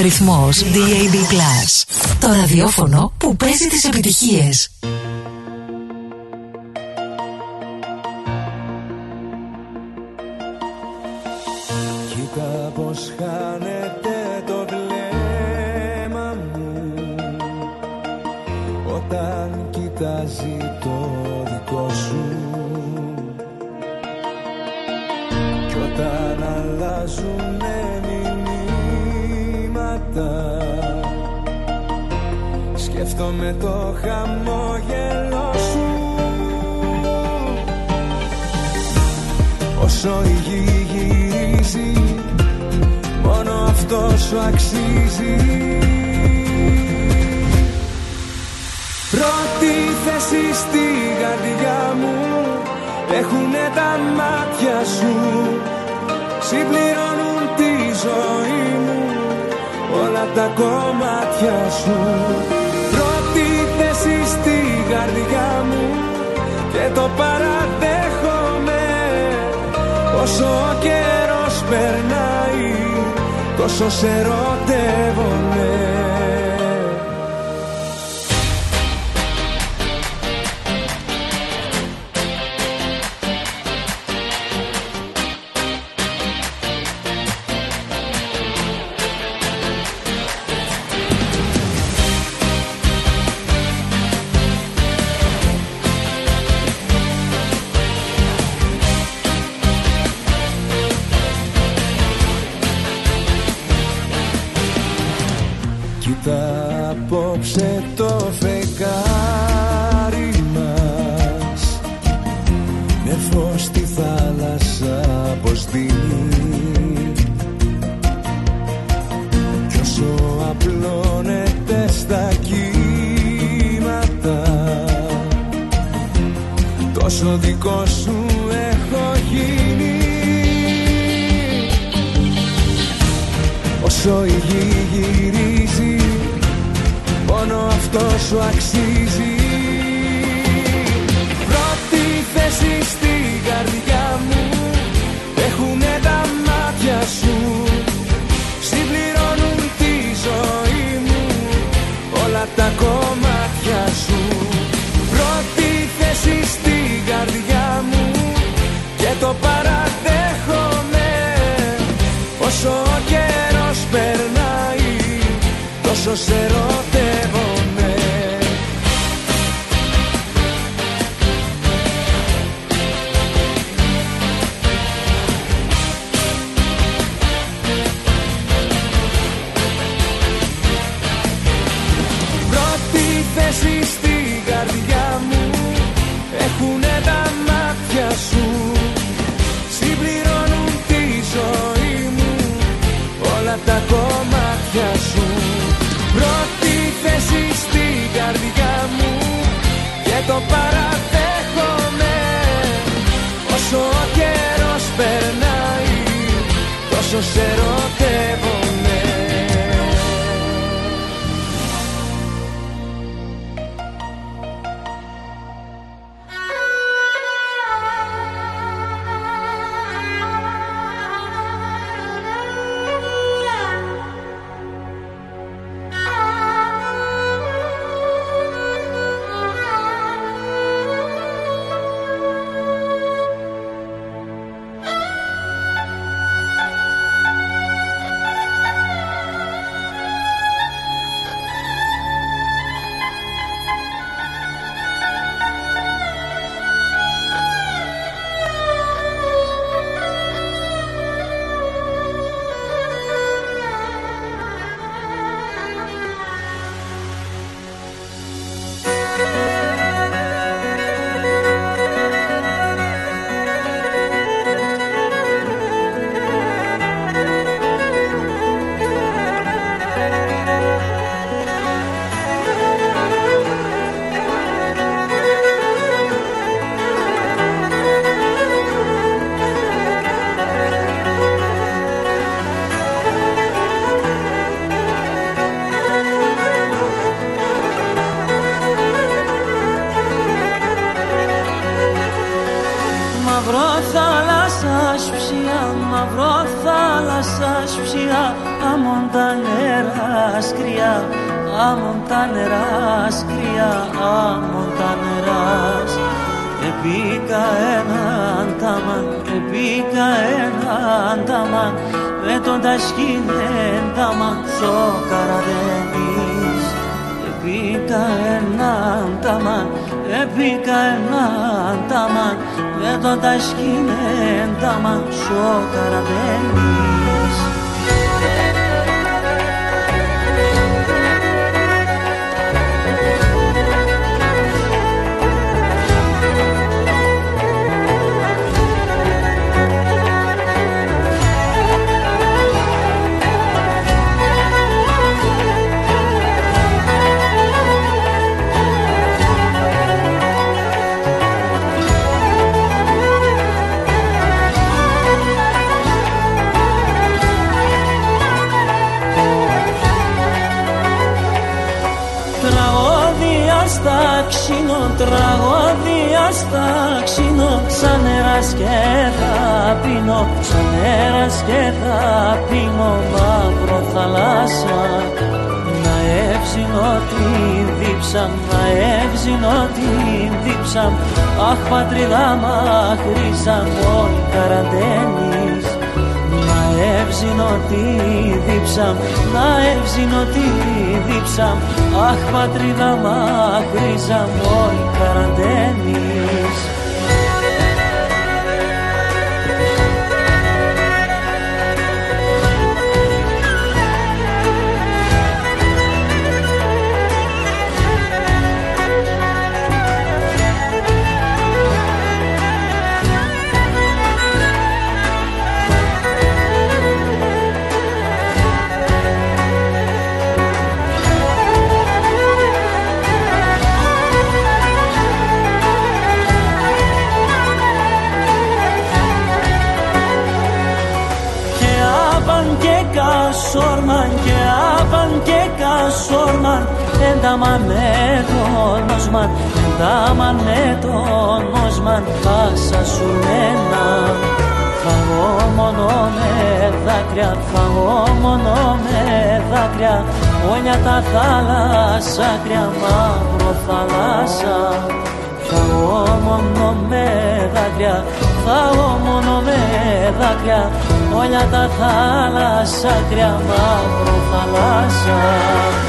Ρυθμός DAB+. Το ραδιόφωνο που παίζει τις επιτυχίες. Σόρμαν και άπαν και κασόρμαν ένταμαν με τον νοσμαν ένταμαν με τον νοσμαν πάσα σου μένα φαγώ μόνο με δάκρυα φαγώ μόνο με δάκρυα. Όλια τα θάλασσα κρυα μαύρο θάλασσα φαγώ μόνο με δάκρυα φαγώ μόνο με δάκρυα όλια τα θάλασσα κρύα μαύρο θάλασσα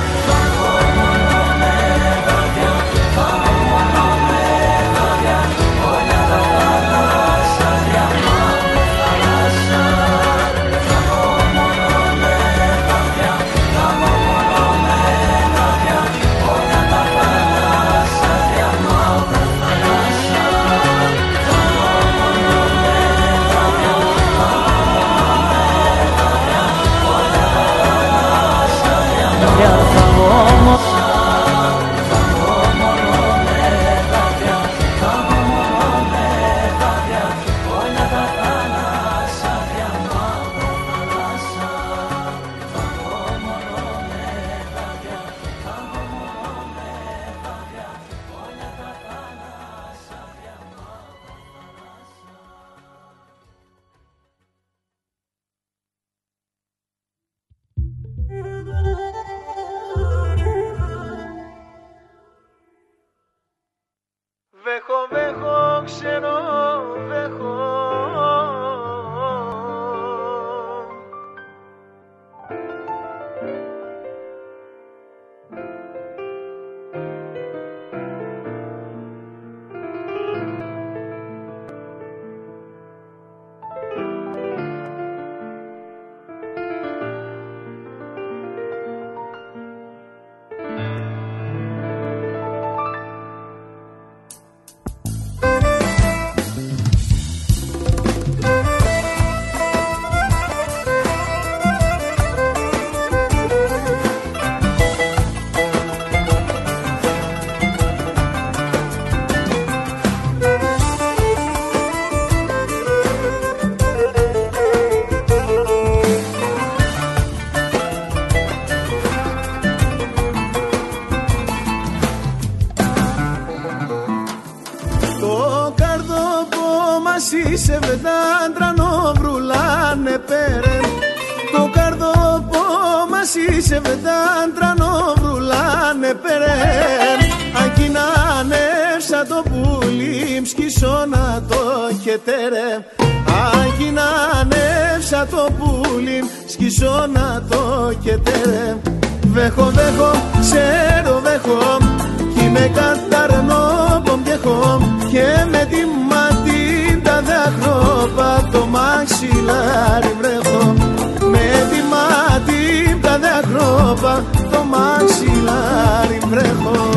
το μαξιλάρι βρέχω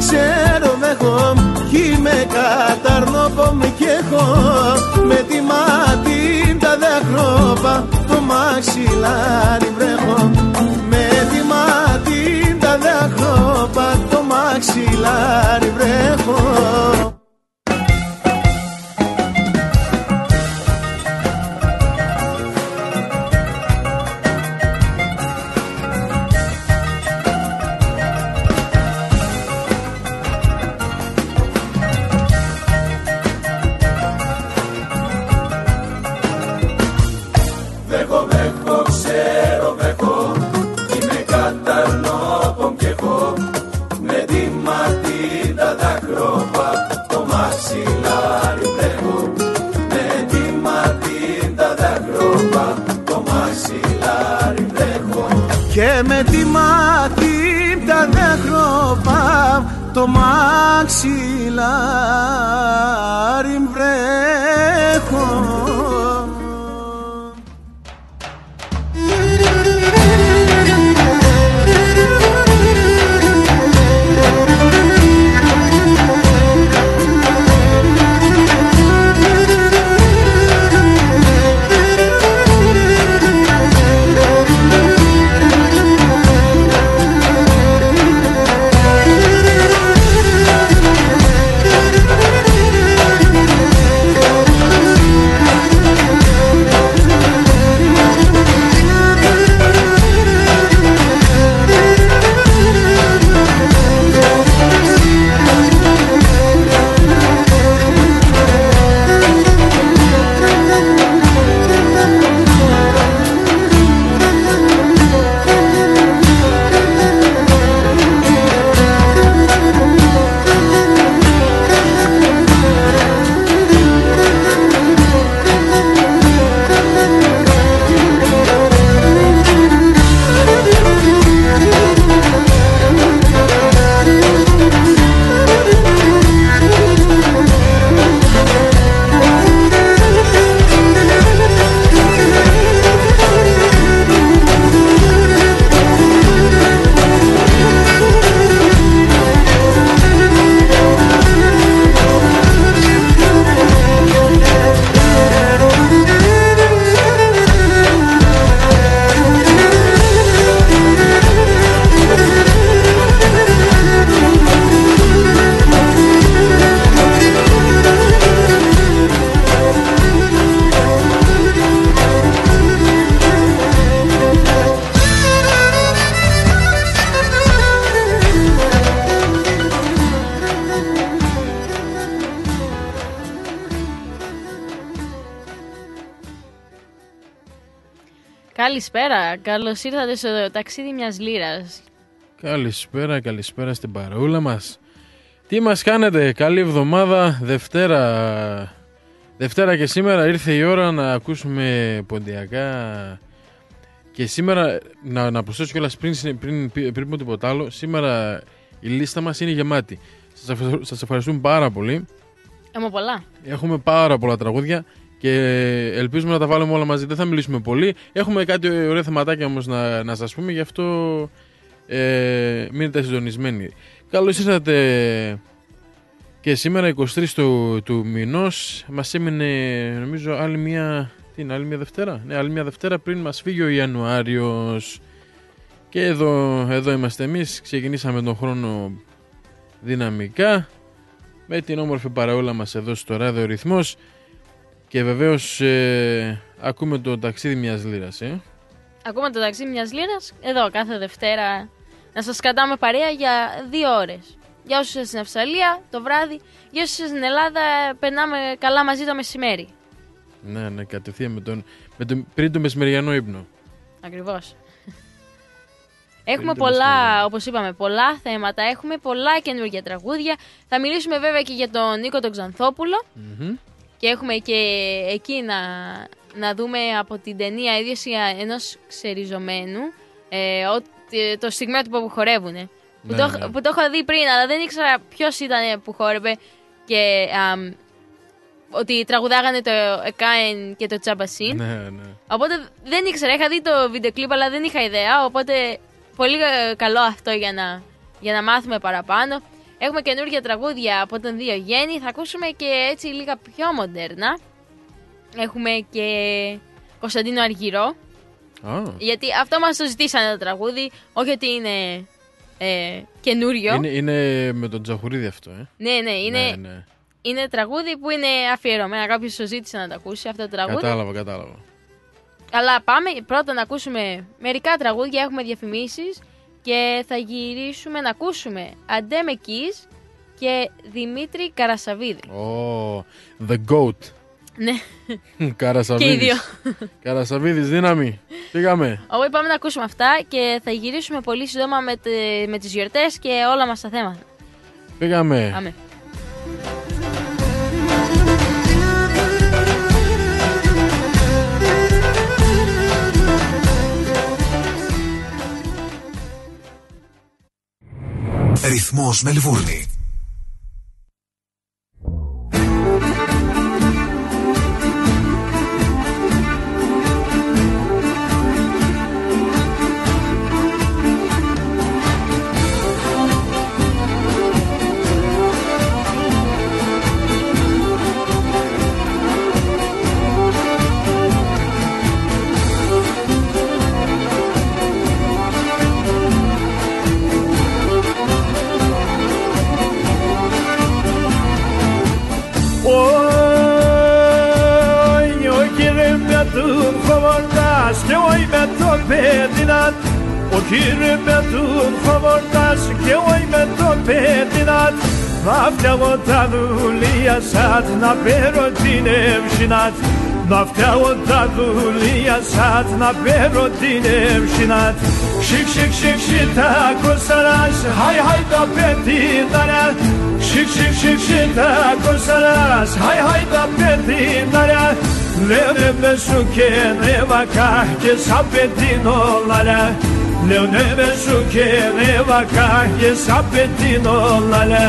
said Καλησπέρα. Καλώς ήρθατε στο ταξίδι μιας λίρα. Καλησπέρα, καλησπέρα στην παρούλα μας. Τι μας κάνετε, καλή εβδομάδα. Δευτέρα, Δευτέρα και σήμερα ήρθε η ώρα να ακούσουμε ποντιακά. Και σήμερα, να, να προσθέσω κιόλας πριν, πριν, πριν, πριν πω τίποτα άλλο, σήμερα η λίστα μας είναι γεμάτη. Σας ευχαριστούμε πάρα πολύ. Έχουμε πολλά. Έχουμε πάρα πολλά τραγούδια και ελπίζουμε να τα βάλουμε όλα μαζί. Δεν θα μιλήσουμε πολύ. Έχουμε κάτι ωραία θεματάκια όμως να, να σας πούμε, γι' αυτό ε, μείνετε συντονισμένοι. Καλώς ήρθατε και σήμερα 23 του, του μηνός. Μας έμεινε νομίζω άλλη μια. Τι είναι, άλλη μια Δευτέρα; Ναι, άλλη μια Δευτέρα πριν μας φύγει ο Ιανουάριος. Και εδώ, εδώ είμαστε εμείς. Ξεκινήσαμε τον χρόνο δυναμικά με την όμορφη παραόλα μας εδώ στο ράδιο ρυθμός και βεβαίως ε, ακούμε το ταξίδι μιας λύρας ε. Ακούμε το ταξίδι μιας λύρας εδώ κάθε Δευτέρα να σας κρατάμε παρέα για δύο ώρες. Για όσους είστε στην Αυστραλία το βράδυ, για όσους είστε στην Ελλάδα περνάμε καλά μαζί το μεσημέρι. Ναι, ναι, κατευθείαν με τον, με τον, πριν το μεσημεριανό ύπνο. Ακριβώς. Έχουμε πολλά, όπως είπαμε, πολλά θέματα. Έχουμε πολλά καινούργια τραγούδια. Θα μιλήσουμε βέβαια και για τον Νίκο τον ξανθοπουλο Και έχουμε και εκεί να, να δούμε από την ταινία ίδια ενός ξεριζωμένου ε, το στιγμίο του που χορεύουν. Ναι, που, το, ναι. που το έχω δει πριν, αλλά δεν ήξερα ποιος ήταν που χόρευε και ότι τραγουδάγανε το Εκάεν και το Τσαμπασίν. Ναι, ναι. Οπότε δεν ήξερα, είχα δει το βίντεο κλιπ, αλλά δεν είχα ιδέα. Οπότε πολύ ε, καλό αυτό για να, για να μάθουμε παραπάνω. Έχουμε καινούργια τραγούδια από τον Δύο Γέννη. Θα ακούσουμε και έτσι λίγα πιο μοντέρνα. Έχουμε και Κωνσταντίνο Αργυρό. Γιατί αυτό μας το ζητήσανε το τραγούδι, όχι ότι είναι ε, καινούριο. Είναι, είναι με τον Τζαχουρίδη αυτό, ε. Ναι, ναι, είναι, ναι, ναι. είναι τραγούδι που είναι αφιερωμένο. Κάποιος το ζήτησε να το ακούσει αυτό το τραγούδι. Κατάλαβα, κατάλαβα. Αλλά πάμε πρώτα να ακούσουμε μερικά τραγούδια, έχουμε διαφημίσεις και θα γυρίσουμε να ακούσουμε Αντέ με και Δημήτρη Καρασαβίδη. Oh, the goat. Ναι. Καρασαβίδης. Και οι δύο. Καρασαβίδης, δύναμη. Πήγαμε. Εγώ είπαμε να ακούσουμε αυτά και θα γυρίσουμε πολύ σύντομα με, τε, με τις γιορτές και όλα μας τα θέματα. Πήγαμε. Πάμε. Ρυθμός Μελβούρνη sad na perodine vșinat Noaptea odadul ia sad na perodine vșinat Șic, șic, șic, și tacu săraș Hai, hai, da pe dinarea Șic, șic, șic, și tacu săraș Hai, hai, da pe dinarea Lene mesuke ne vaka ke lala olala Lene mesuke ne vaka ke sapetin olala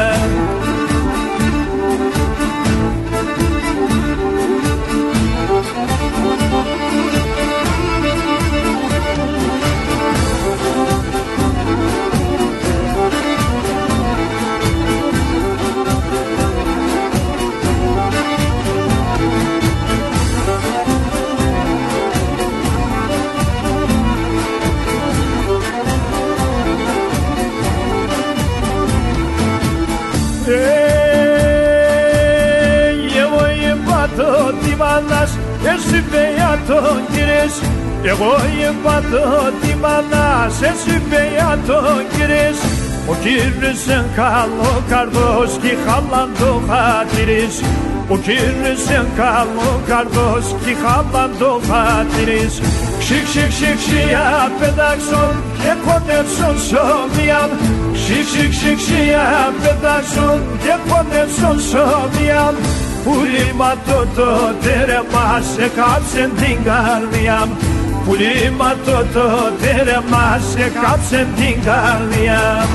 εγώ είπα το τι μανάς εσύ πειά τον κύρις ο κύρις εν καλό καρδός κι χαλάν το χατήρις ο κύρις εν καλό καρδός κι χαλάν το χατήρις Ξιχ, ξιχ, ξιχ, ξιά πετάξον και κοντεύσον σοβιάν Ξιχ, ξιχ, ξιχ, ξιά πετάξον και κοντεύσον σοβιάν Πουλήμα το το τέρεμα σε κάψε την καρδιά μου Πουλήμα το το τέρεμα σε κάψε την καρδιά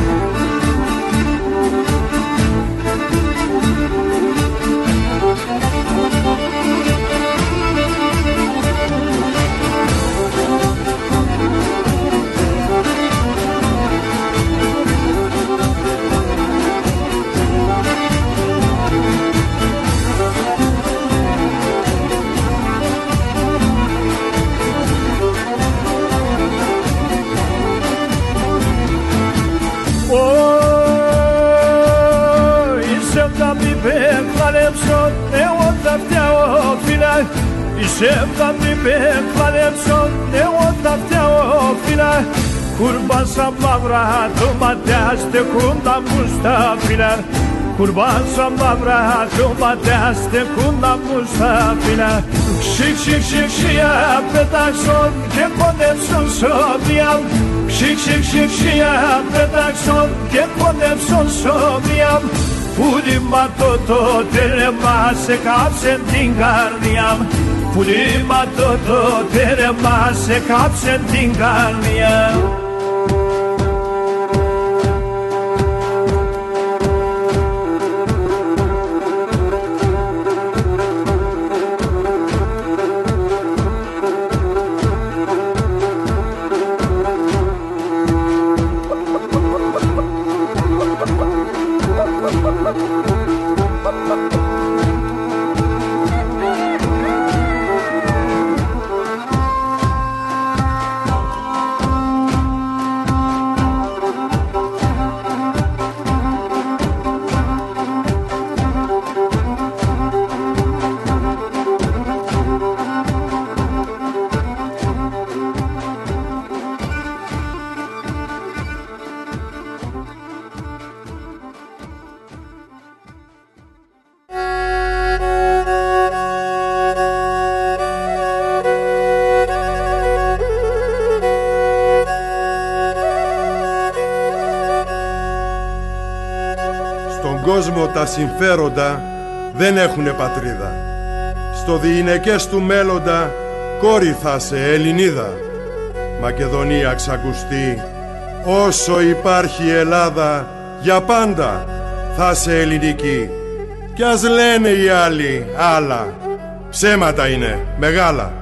Είσαι θα μην παλέψω εγώ θα φτιάω φίλα Κουρμπάσα μαύρα το ματιά στεκούν τα μου στα φύλλα Κουρμπάσα μαύρα το ματιά στεκούν τα μου στα φύλλα Ξικ ξικ ξικ ξια πετάξω και πονέψω σοβιά Ξικ ξικ ξικ ξια πετάξω και πονέψω σοβιά Πουλήμα το το τέλεμα σε κάψε την καρδιά τα συμφέροντα δεν έχουνε πατρίδα. Στο διηνεκές του μέλλοντα κόρη θα σε Ελληνίδα. Μακεδονία ξακουστεί, όσο υπάρχει Ελλάδα για πάντα θα σε ελληνική. Κι ας λένε οι άλλοι άλλα, ψέματα είναι μεγάλα.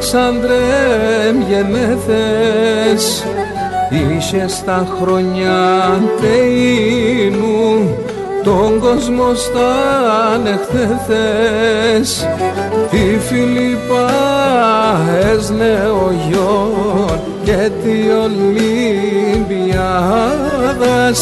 Αλεξάνδρε γενέθες. Είχε στα χρόνια τεΐνου τον κόσμο στα ανεχθέθες. Τη Φιλίππα έσνε ο γιον και τη Ολυμπιάδας.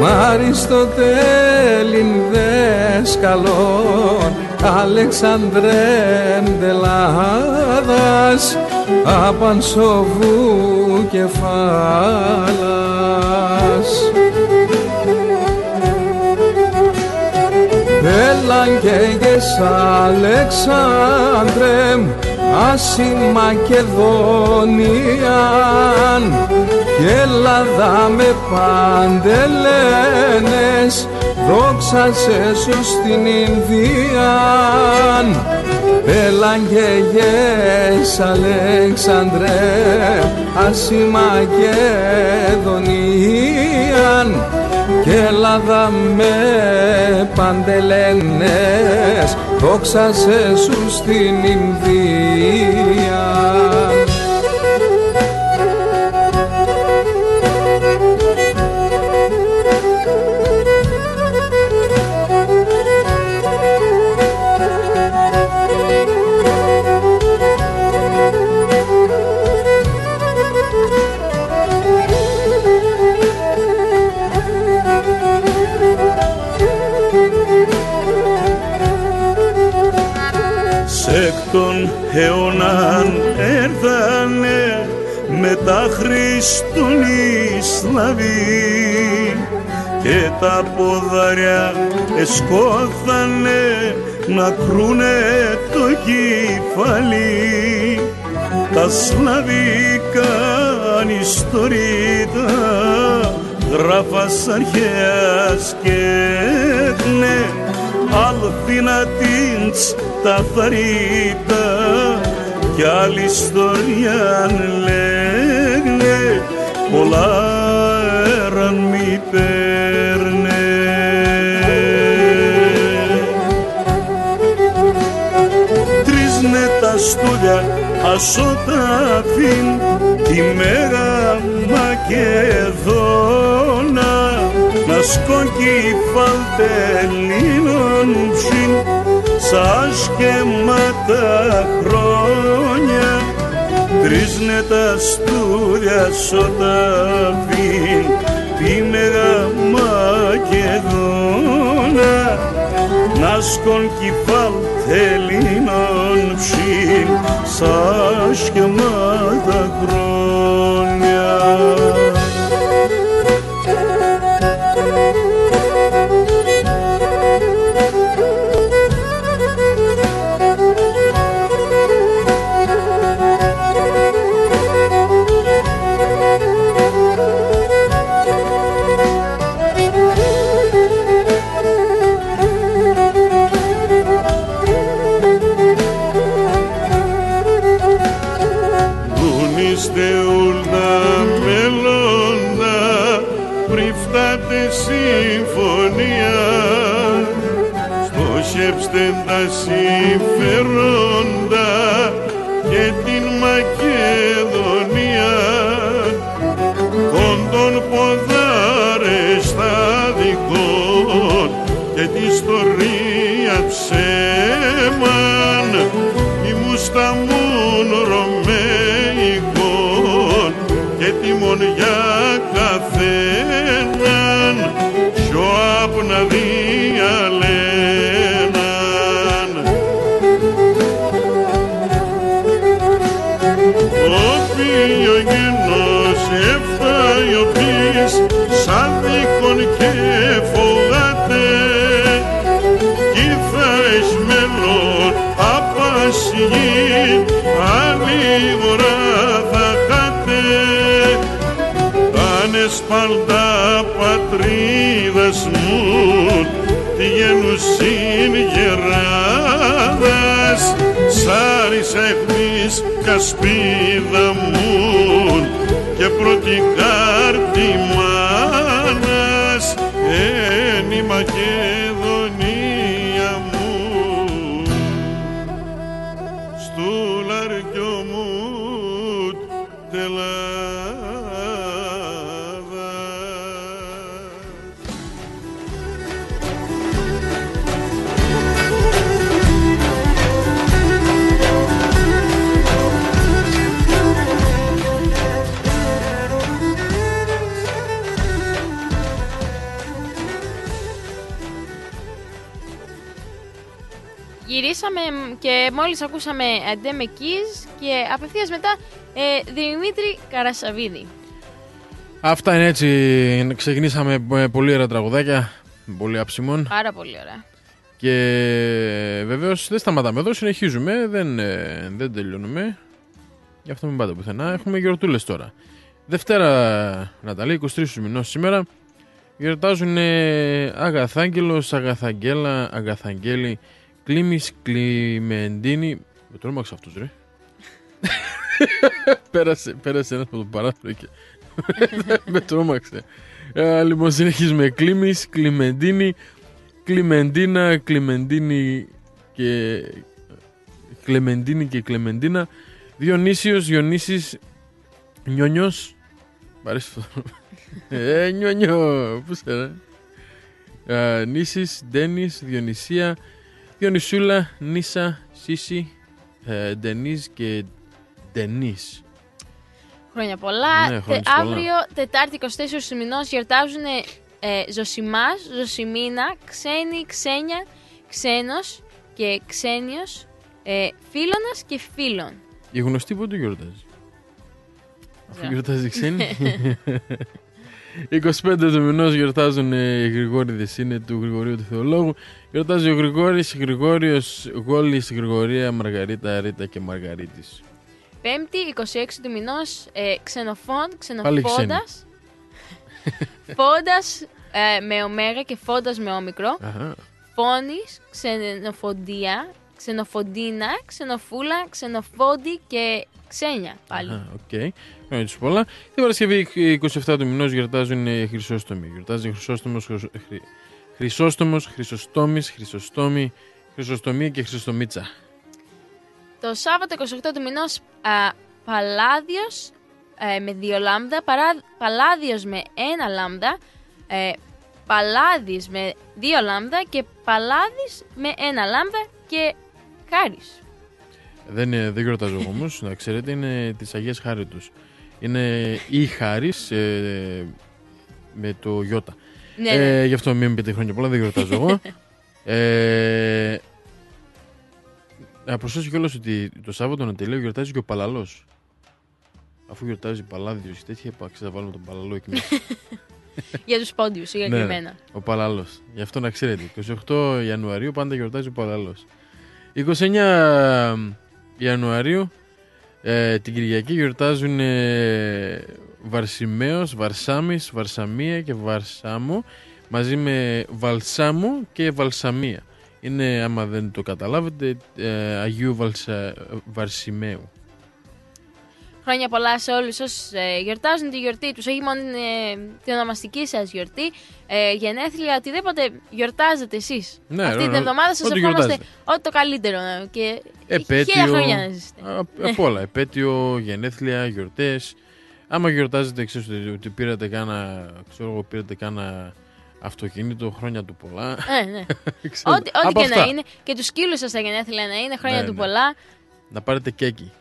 Μ' Αριστοτέλην δέσκαλον Αλεξανδρέν Δελάδας απαν σοβού κεφάλας. Έλαν και Αλεξάνδρε Άση Μακεδονίαν και Ελλάδα με παντελένες δόξα σε σου στην Ινδίαν Πελαγγεγές Αλεξανδρέ Άση Μακεδονίαν. Και Ελλάδα με παντελένες. Δόξα σε σου στην Ινδία μετά Χριστούν οι Σλαβοί και τα ποδαριά εσκόθανε να κρούνε το κεφάλι. Τα σλαβικά ιστορίτα γράφας αρχαίας και ναι αλθίνα τα θαρρύτα κι άλλη ιστορία λέγνε λάραν μη παίρνε. Τρεις ναι στούλια ασωταφήν τη μέρα Μακεδόνα να σκόκει φαλτελίνων ψήν σα σκεμάτα χρόνια τρίσνε τα στούλια σωταφήν τη μέρα Μακεδόνα να σκον κυφάλ τελίνων ψήν σαν σκεμάτα χρόνια. Τη γενουσίν γεράδας σάρις εχμής κασπίδα μου και πρώτη Γυρίσαμε και μόλις ακούσαμε Αντέ με Kiss και απευθείας μετά ε, Δημήτρη Καρασαβίδη. Αυτά είναι έτσι. Ξεκινήσαμε με πολύ ωραία τραγουδάκια. Πολύ αψιμών. Πάρα πολύ ωραία. Και βεβαίως δεν σταματάμε εδώ, συνεχίζουμε. Δεν, ε, δεν τελειώνουμε. Γι' αυτό μην πάτε πουθενά. Έχουμε γιορτούλες τώρα. Δευτέρα, Ναταλή, 23 του μηνός σήμερα. Γιορτάζουν ε, Αγαθάγγελος, Αγαθαγγέλα, Αγαθαγγέλη, Κλίμη, Κλιμεντίνη. Με τρόμαξε αυτός, ρε. πέρασε, πέρασε ένας από το παράθυρο και. με τρόμαξε. Ε, λοιπόν, συνεχίζουμε. Κλίμη, Κλιμεντίνη, Κλιμεντίνα, Κλιμεντίνη και. Κλεμεντίνη και Κλεμεντίνα. Διονύσιος, Διονύσης, Νιόνιος. Μ' αρέσει αυτό. ε, Νιόνιο, πού σε ρε. Ε, Νήσης, Ντένις, Διονυσία, Διονυσούλα, Νίσα, Σίση, ε, Ντενίζ και Ντενίς. Χρόνια πολλά. Ναι, Τε- χρόνια πολλά. αύριο, Τετάρτη 24 του μηνός, γιορτάζουν ε, Ζωσιμάς, Ζωσιμίνα, Ξένη, Ξένια, Ξένος και Ξένιος, ε, Φίλωνας και Φίλων. Η γνωστή πότε γιορτάζει; Αφού Ζω. γιορτάζει ξένη; 25 του μηνό γιορτάζουν ε, οι Γρηγόριδες είναι του Γρηγορίου του Θεολόγου. Γιορτάζει ο Γρηγόρης, Γρηγόριος, Γόλης, Γρηγορία, Μαργαρίτα, Ρίτα και Μαργαρίτης. Πέμπτη, 26 του μηνός, ε, Ξενοφών, Πάλι Ξενοφόντας. Φόντας ε, με ωμέγα και φόντας με όμικρο. Αχα. Φόνης, Ξενοφοντία, Ξενοφοντίνα, Ξενοφούλα, Ξενοφόντι και Ξένια πάλι. Αχα, οκ. Χρόνια τους πολλά. Την Παρασκευή 27 του μηνός γιορτάζουν οι Χρυσόστομοι. Γιορτάζει Χρυσόστομος, Χρυσο- Χρυ- Χρυσόστομος, Χρυσοστόμης, Χρυσοστόμη, Χρυσοστομία και Χρυσοστομίτσα. το Σάββατο 28 του μηνός α, Παλάδιος ε, με δύο λάμδα, παρά, Παλάδιος με ένα λάμδα, ε, Παλάδης με δύο λάμδα και Παλάδης με ένα λάμδα και Χάρης. Δεν, είναι- δεν γιορτάζω εγώ όμως, να ξέρετε, είναι της Αγίας Χάρη τους. Είναι η Χάρης ε, με το Ιώτα. Ναι, ε, ναι. Γι' αυτό μην μου πείτε χρόνια πολλά, δεν γιορτάζω εγώ. ε, να προσθέσω κιόλας ότι το Σάββατο να τελείω γιορτάζει και ο Παλαλός. Αφού γιορτάζει Παλάδιο και τέτοια, είπα, ξέρω, θα βάλουμε τον Παλαλό εκεί μέσα. Για τους πόντιους συγκεκριμένα. Ναι, ο Παλαλός. Γι' αυτό να ξέρετε. 28 Ιανουαρίου πάντα γιορτάζει ο Παλαλός. 29 Ιανουαρίου ε, την Κυριακή γιορτάζουν ε, Βαρσιμαίος, Βαρσάμις, Βαρσαμία και Βαρσάμο μαζί με Βαλσάμο και Βαλσαμία. Είναι, άμα δεν το καταλάβετε, ε, Αγίου Βαλσα, Βαρσιμαίου. Χρόνια πολλά σε όλους όσους ε, γιορτάζουν τη γιορτή τους, όχι μόνο ε, την ονομαστική σας γιορτή, ε, γενέθλια, οτιδήποτε γιορτάζετε εσείς. Ναι, Αυτή ναι, την ναι. εβδομάδα σας Ό,τι ευχόμαστε γιορτάζετε. ό,τι το καλύτερο ε, και Επέτειο. χίλια χρόνια να ζήσετε. Α, Απ' όλα. Επέτειο, γενέθλια, γιορτές. Άμα γιορτάζετε, ξέρεις ότι, ότι πήρατε κάνα, ξέρω εγώ, πήρατε κάνα αυτοκίνητο, χρόνια του πολλά. Ε, ναι. Ξέρω, Ό,τι, ό,τι από και να αυτά. είναι. Και τους σκύλους σας τα γενέθλια να είναι. Χρόνια Ναι, του ναι. πολλά. Να πάρετε κέκι.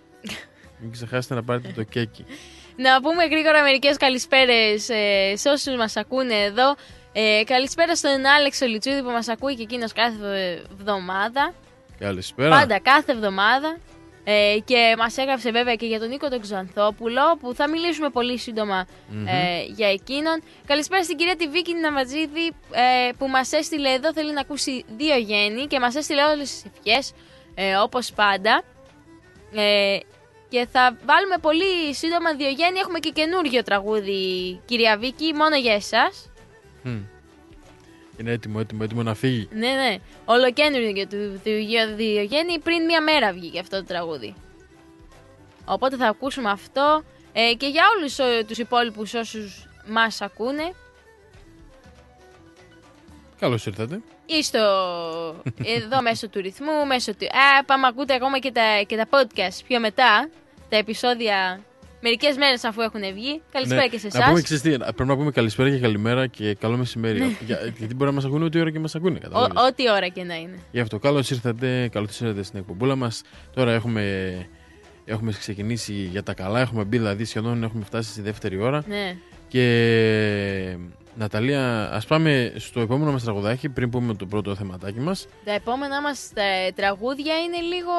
Μην ξεχάσετε να πάρετε το κέκι. Να πούμε γρήγορα μερικές καλησπέρες ε, σε όσους μας ακούνε εδώ. Ε, καλησπέρα στον Άλεξ Λιτσούδη που μας ακούει και εκείνος κάθε εβδομάδα. Καλησπέρα. Πάντα κάθε εβδομάδα. Ε, και μας έγραψε βέβαια και για τον Νίκο τον Ξανθόπουλο που θα μιλήσουμε πολύ σύντομα Μμμ. ε, για εκείνον. Καλησπέρα στην κυρία τη Βίκη Ναβατζίδη ε, που μας έστειλε εδώ. Θέλει να ακούσει δύο γέννη και μας έστειλε όλες τις ευχές ε, όπως πάντα. Ε, και θα βάλουμε πολύ σύντομα δύο γέννη. Έχουμε και καινούργιο τραγούδι, κυρία Βίκη, μόνο για εσάς. Μμ. Είναι έτοιμο, έτοιμο, έτοιμο να φύγει. Ναι, ναι. Ολοκένουργιο του, του Διογέννη πριν μία μέρα βγήκε αυτό το τραγούδι. Οπότε θα ακούσουμε αυτό ε, και για όλους ε, τους υπόλοιπους όσους μας ακούνε Καλώς ήρθατε. ή στο, εδώ μέσω του ρυθμού, μέσω του app, άμα ακούτε ακόμα και τα, και τα podcast πιο μετά, τα επεισόδια μερικές μέρες αφού έχουν βγει. Καλησπέρα Ναι, και σε Να πούμε, εσάς. ξέρεις τι, πρέπει να πούμε καλησπέρα και καλημέρα και καλό μεσημέρι. Για- γιατί μπορεί να μας ακούνε ό,τι ώρα και μας ακούνε. καταλάβες. Ό,τι ώρα και να είναι. Γι' αυτό καλώς ήρθατε, καλώς ήρθατε στην εκπομπούλα μας. Τώρα έχουμε, έχουμε ξεκινήσει για τα καλά. Έχουμε μπει δηλαδή σχεδόν έχουμε φτάσει στη δεύτερη ώρα. Ναι. Και Ναταλία, ας πάμε στο επόμενο μας τραγουδάκι πριν πούμε το πρώτο θεματάκι μας. Τα επόμενά μας ε, τραγούδια είναι λίγο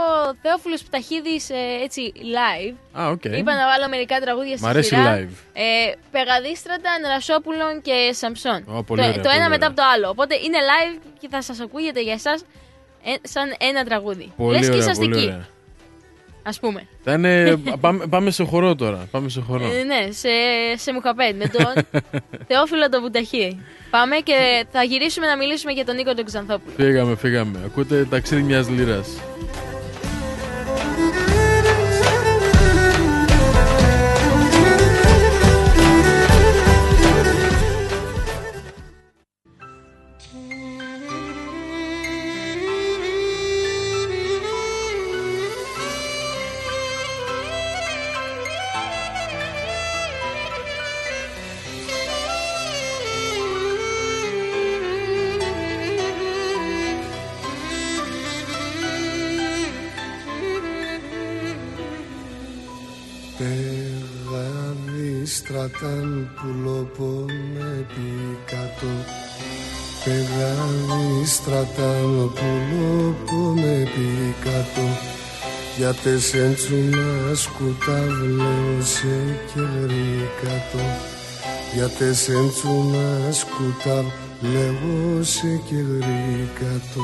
Θεόφιλος Πταχίδης ε, έτσι live. Α, οκ. Είπα να βάλω μερικά τραγούδια στη Μ' αρέσει σειρά. live. Ε, Πεγαδί στράταν, Νερασόπουλων και Σαμψόν. Ω, πολύ το ωραία, το πολύ ένα μετά ωραία. από το άλλο. Οπότε είναι live και θα σας ακούγεται για εσάς ε, σαν ένα τραγούδι. Πολύ Λες και ωραία, είσαστε πολύ εκεί, ωραία. ας πούμε. Θα είναι, πάμε, πάμε σε χορό τώρα. Πάμε σε χορό. Ε, ναι, σε, σε Μουχαπέτ με τον Θεόφιλο τον Βουταχή. Πάμε και θα γυρίσουμε να μιλήσουμε για τον Νίκο τον Ξανθόπουλο. Φύγαμε, φύγαμε. Ακούτε ταξίδι μιας λύρας. Στρατάν πουλόπο με πικάτο Πεγάδι στρατάν πουλόπο με πικάτο Για τεσέντσου να σκουταβλέω σε κερρίκατο Για τεσέντσου να σκουταβλέω σε κερρίκατο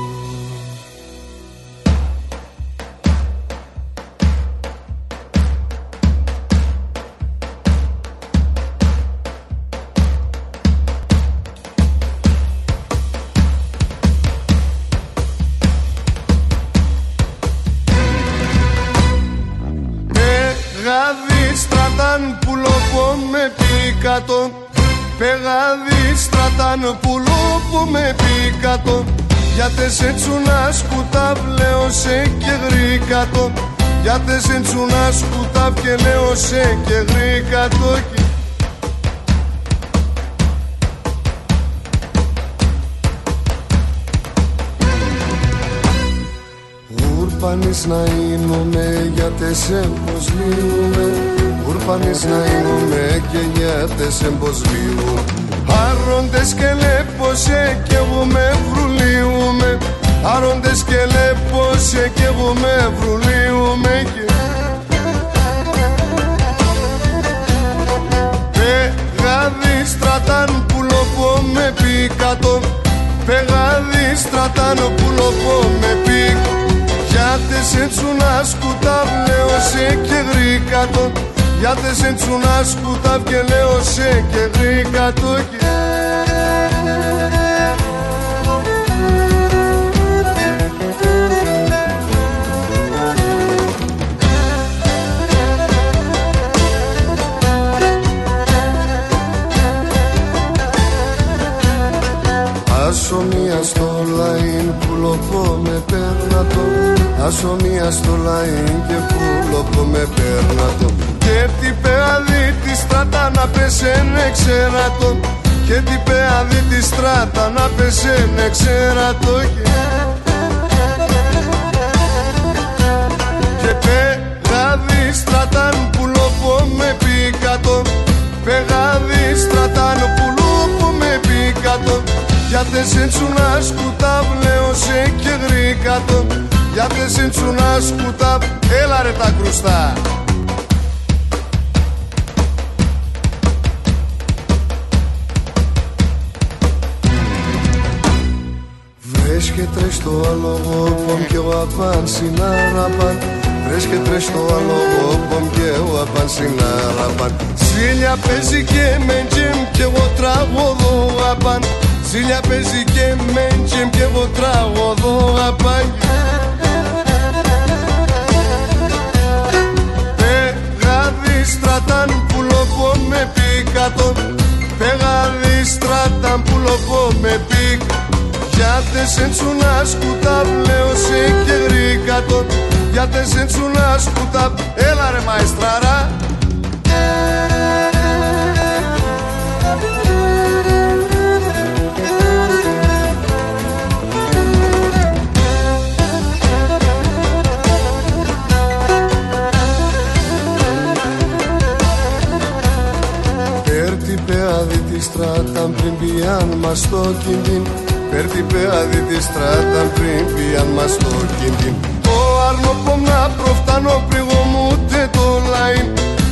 πιάν μας το κινδύν. Το άρνο πομ να προφτάνω πρίγω μου τε το λαϊν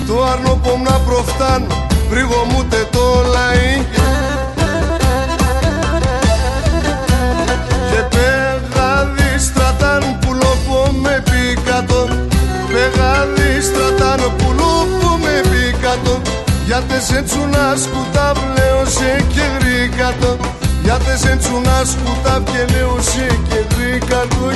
Το άρνο πομ να προφτάνω πρίγω μου τε το λαϊν Και πεγάδι στρατάν που λοπώ με πικατό Πεγάδι στρατάν που λοπώ με πικατό Γιατί σε τσουνά σκουτά βλέω σε και γρήκατο γιατί σε τσουνά σκούτα και λέω σε και βρήκα το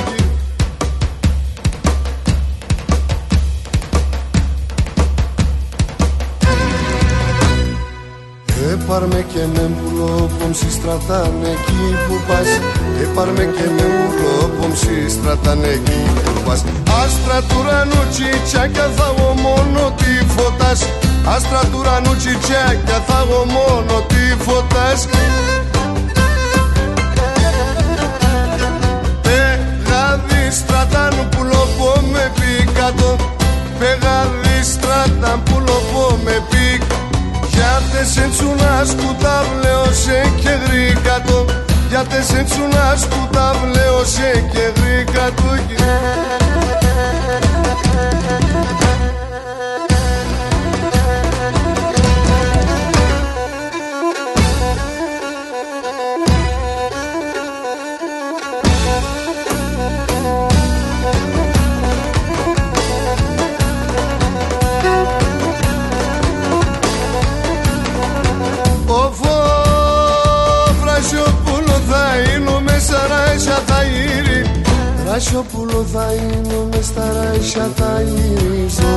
Έπαρμε και με μπουλόπομ στρατάν εκεί που πας. Έπαρμε και με μπουλόπομ στρατάν εκεί που πας. Άστρα του ουρανού τσιτσάκια θα εγώ μόνο τι φωτάς. Άστρα του ουρανού τσιτσάκια θα εγώ μόνο τι φωτάς στράταν που λοπώ με πικατό Πεγαδί στράταν που λοπώ με πικ Γιατί σε τσουνά σκούτα βλέω σε και γρήκατο Γιατί σε τσουνά σκούτα βλέω σε και γρήκατο Ρασιοπούλο θα είναι μες στα ράισια θα γυρίζω.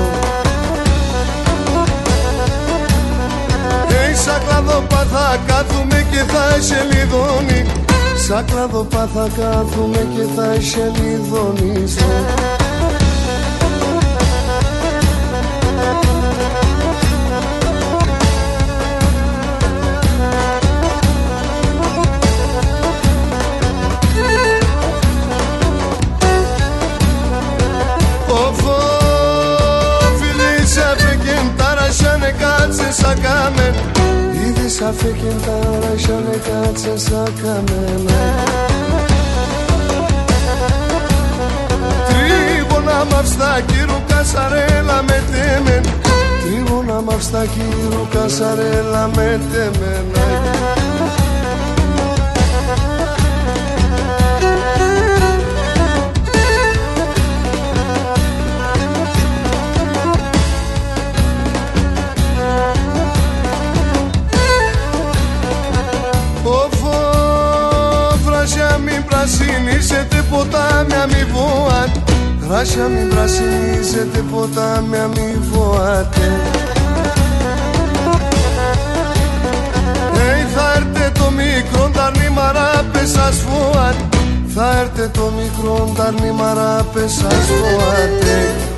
Hey, σαν κλαδόπα κάθουμε και θα σελιδώνει Σαν κλαδόπα θα κάθουμε και θα σελιδώνει σακάμε Ήδη σα φέκεν τα ράχιανε κάτσε σακάμε Τρίβωνα μαυστά κύρου κασαρέλα με τέμεν. Τρίβωνα μαυστά κύρου κασαρέλα με τέμεν βοάτε Βράσια μην πρασινίσετε ποτάμια μη βοάτε Hey, θα έρτε το μικρό τα νήμαρα πες φοάτε Θα έρτε το μικρό τα νήμαρα πες φοάτε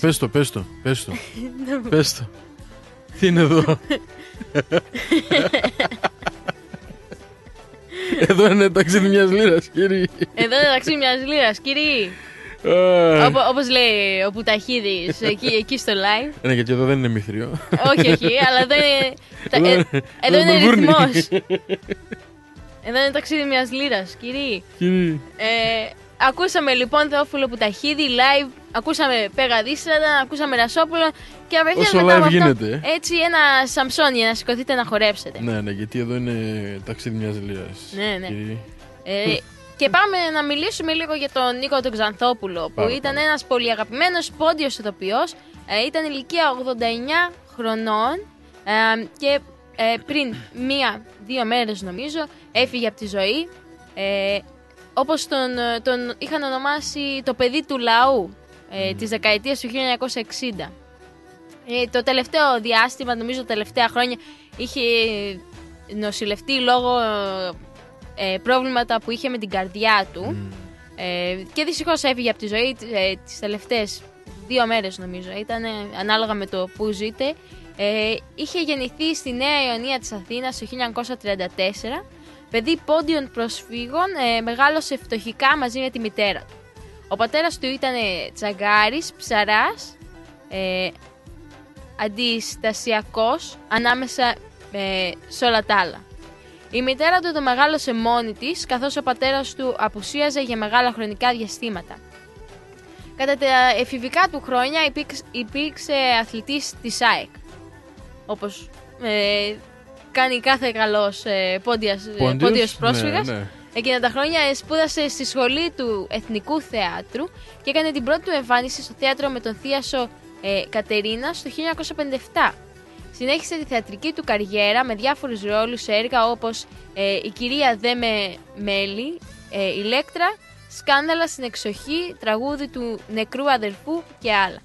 πες το, πες το, πες το. πες το. Τι είναι εδώ; εδώ είναι ταξίδι μιας λίρας, κύριε. Εδώ είναι ταξίδι μιας λίρας, κύριοι. Α, Όπω όπως λέει ο Πουταχίδης εκεί, εκεί στο live. Ναι, γιατί εδώ δεν είναι μυθριό. όχι, όχι, αλλά εδώ είναι, τα- Εδώ ε, είναι- εδώ εδώ είναι Μελβούρνη. ρυθμός. Εδώ είναι ταξίδι μιας λίρας, κύριοι. Κύριε. Ε, ακούσαμε λοιπόν Θεόφιλο Πουταχίδη live, ακούσαμε Πεγαδίστρατα, ακούσαμε Ρασόπουλο και απευθείας Όσο μετά live από αυτό, γίνεται, ε. έτσι ένα Σαμψόνι να σηκωθείτε να χορέψετε. Ναι, ναι, γιατί εδώ είναι ταξίδι μιας λίρας. Ναι, ναι. κύριε. Ε, και πάμε να μιλήσουμε λίγο για τον Νίκο τον Ξανθόπουλο, που Πάρα ήταν ένας πολύ αγαπημένος πόντιος ηθοποιός. Ε, ήταν ηλικία 89 χρονών ε, και ε, πριν μία-δύο μέρες νομίζω έφυγε από τη ζωή. Ε, όπως τον, ε, τον είχαν ονομάσει το παιδί του λαού ε, της δεκαετίας του 1960. Ε, το τελευταίο διάστημα, νομίζω τα τελευταία χρόνια, είχε νοσηλευτεί λόγω ε, προβλήματα που είχε με την καρδιά του. Ε, και δυστυχώς έφυγε από τη ζωή ε, τις τελευταίες δύο μέρες, νομίζω. Ήταν ανάλογα με το που ζείτε. Ε, είχε γεννηθεί στη Νέα Ιωνία της Αθήνας το 1934. Παιδί πόντιων προσφύγων, ε, μεγάλωσε φτωχικά μαζί με τη μητέρα του. Ο πατέρας του ήταν ε, τσαγκάρης, ψαράς, ε, αντιστασιακός ανάμεσα ε, σε όλα τα άλλα. Η μητέρα του το μεγάλωσε μόνη της, καθώς ο πατέρας του απουσίαζε για μεγάλα χρονικά διαστήματα. Κατά τα εφηβικά του χρόνια υπήρξε, υπήρξε αθλητής της ΑΕΚ. Όπως ε, κάνει κάθε καλός ε, πόντιας, ε, Πόντιος, πόντιος πρόσφυγας. ναι, ναι. Εκείνα τα χρόνια ε, σπούδασε στη σχολή του Εθνικού Θεάτρου και έκανε την πρώτη του εμφάνιση στο θέατρο με τον Θίασο ε, Κατερίνα το 1957. Συνέχισε τη θεατρική του καριέρα με διάφορους ρόλους σε έργα όπως ε, «Η κυρία Δε με μέλη», ε, «Ηλέκτρα», «Σκάνδαλα στην εξοχή», τραγούδι του νεκρού αδερφού και άλλα.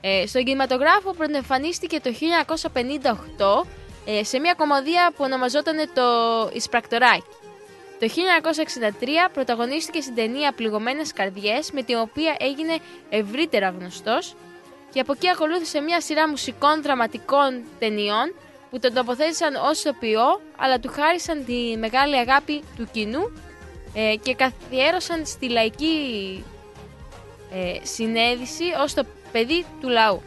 Ε, στον κινηματογράφο πρωτοεμφανίστηκε το 1958 ε, σε μια κομμωδία που ονομαζόταν το «Εισπρακτοράκι». Το 1963 πρωταγωνίστηκε στην ταινία «Πληγωμένες καρδιές» με την οποία έγινε ευρύτερα γνωστός και από εκεί ακολούθησε μια σειρά μουσικών δραματικών ταινιών που τον τοποθέτησαν ως ηθοποιό αλλά του χάρισαν τη μεγάλη αγάπη του κοινού ε, και καθιέρωσαν στη λαϊκή ε, συνέδηση ως το παιδί του λαού.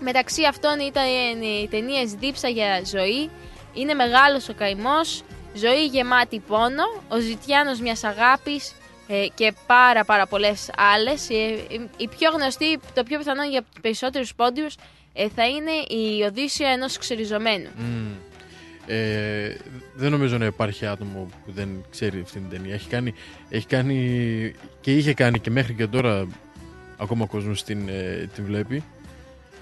Μεταξύ αυτών ήταν οι ταινίες Δίψα για ζωή, Είναι μεγάλος ο καημός, Ζωή γεμάτη πόνο, Ο Ζητιάνος μιας αγάπης ε, και πάρα πάρα πολλές άλλες. Ε, ε, η πιο γνωστή, το πιο πιθανό για τους περισσότερους πόντιους ε, θα είναι η Οδύσσια ενός ξεριζωμένου. Μμμ. Ε, δεν νομίζω να υπάρχει άτομο που δεν ξέρει αυτή την ταινία. Έχει κάνει, έχει κάνει και είχε κάνει και μέχρι και τώρα ακόμα ο κόσμος την, ε, την βλέπει.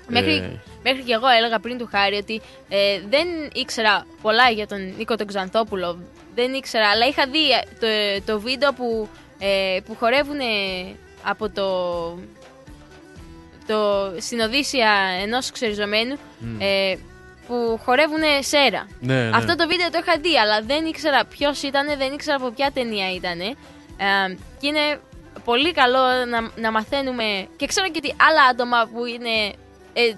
Μέχρι, Ε, μέχρι και εγώ έλεγα πριν του Χάρη ότι ε, δεν ήξερα πολλά για τον Νίκο τον Ξανθόπουλο. Δεν ήξερα, αλλά είχα δει ε, το, το βίντεο που, ε, που χορεύουν από το, το στην Οδύσσια ενός ξεριζωμένου Μμ. ε, που χορεύουν σέρα. Ναι, ναι. Αυτό το βίντεο το είχα δει, αλλά δεν ήξερα ποιος ήταν, δεν ήξερα από ποια ταινία ήταν. Ε, και είναι πολύ καλό να, να μαθαίνουμε. Και ξέρω και ότι άλλα άτομα που είναι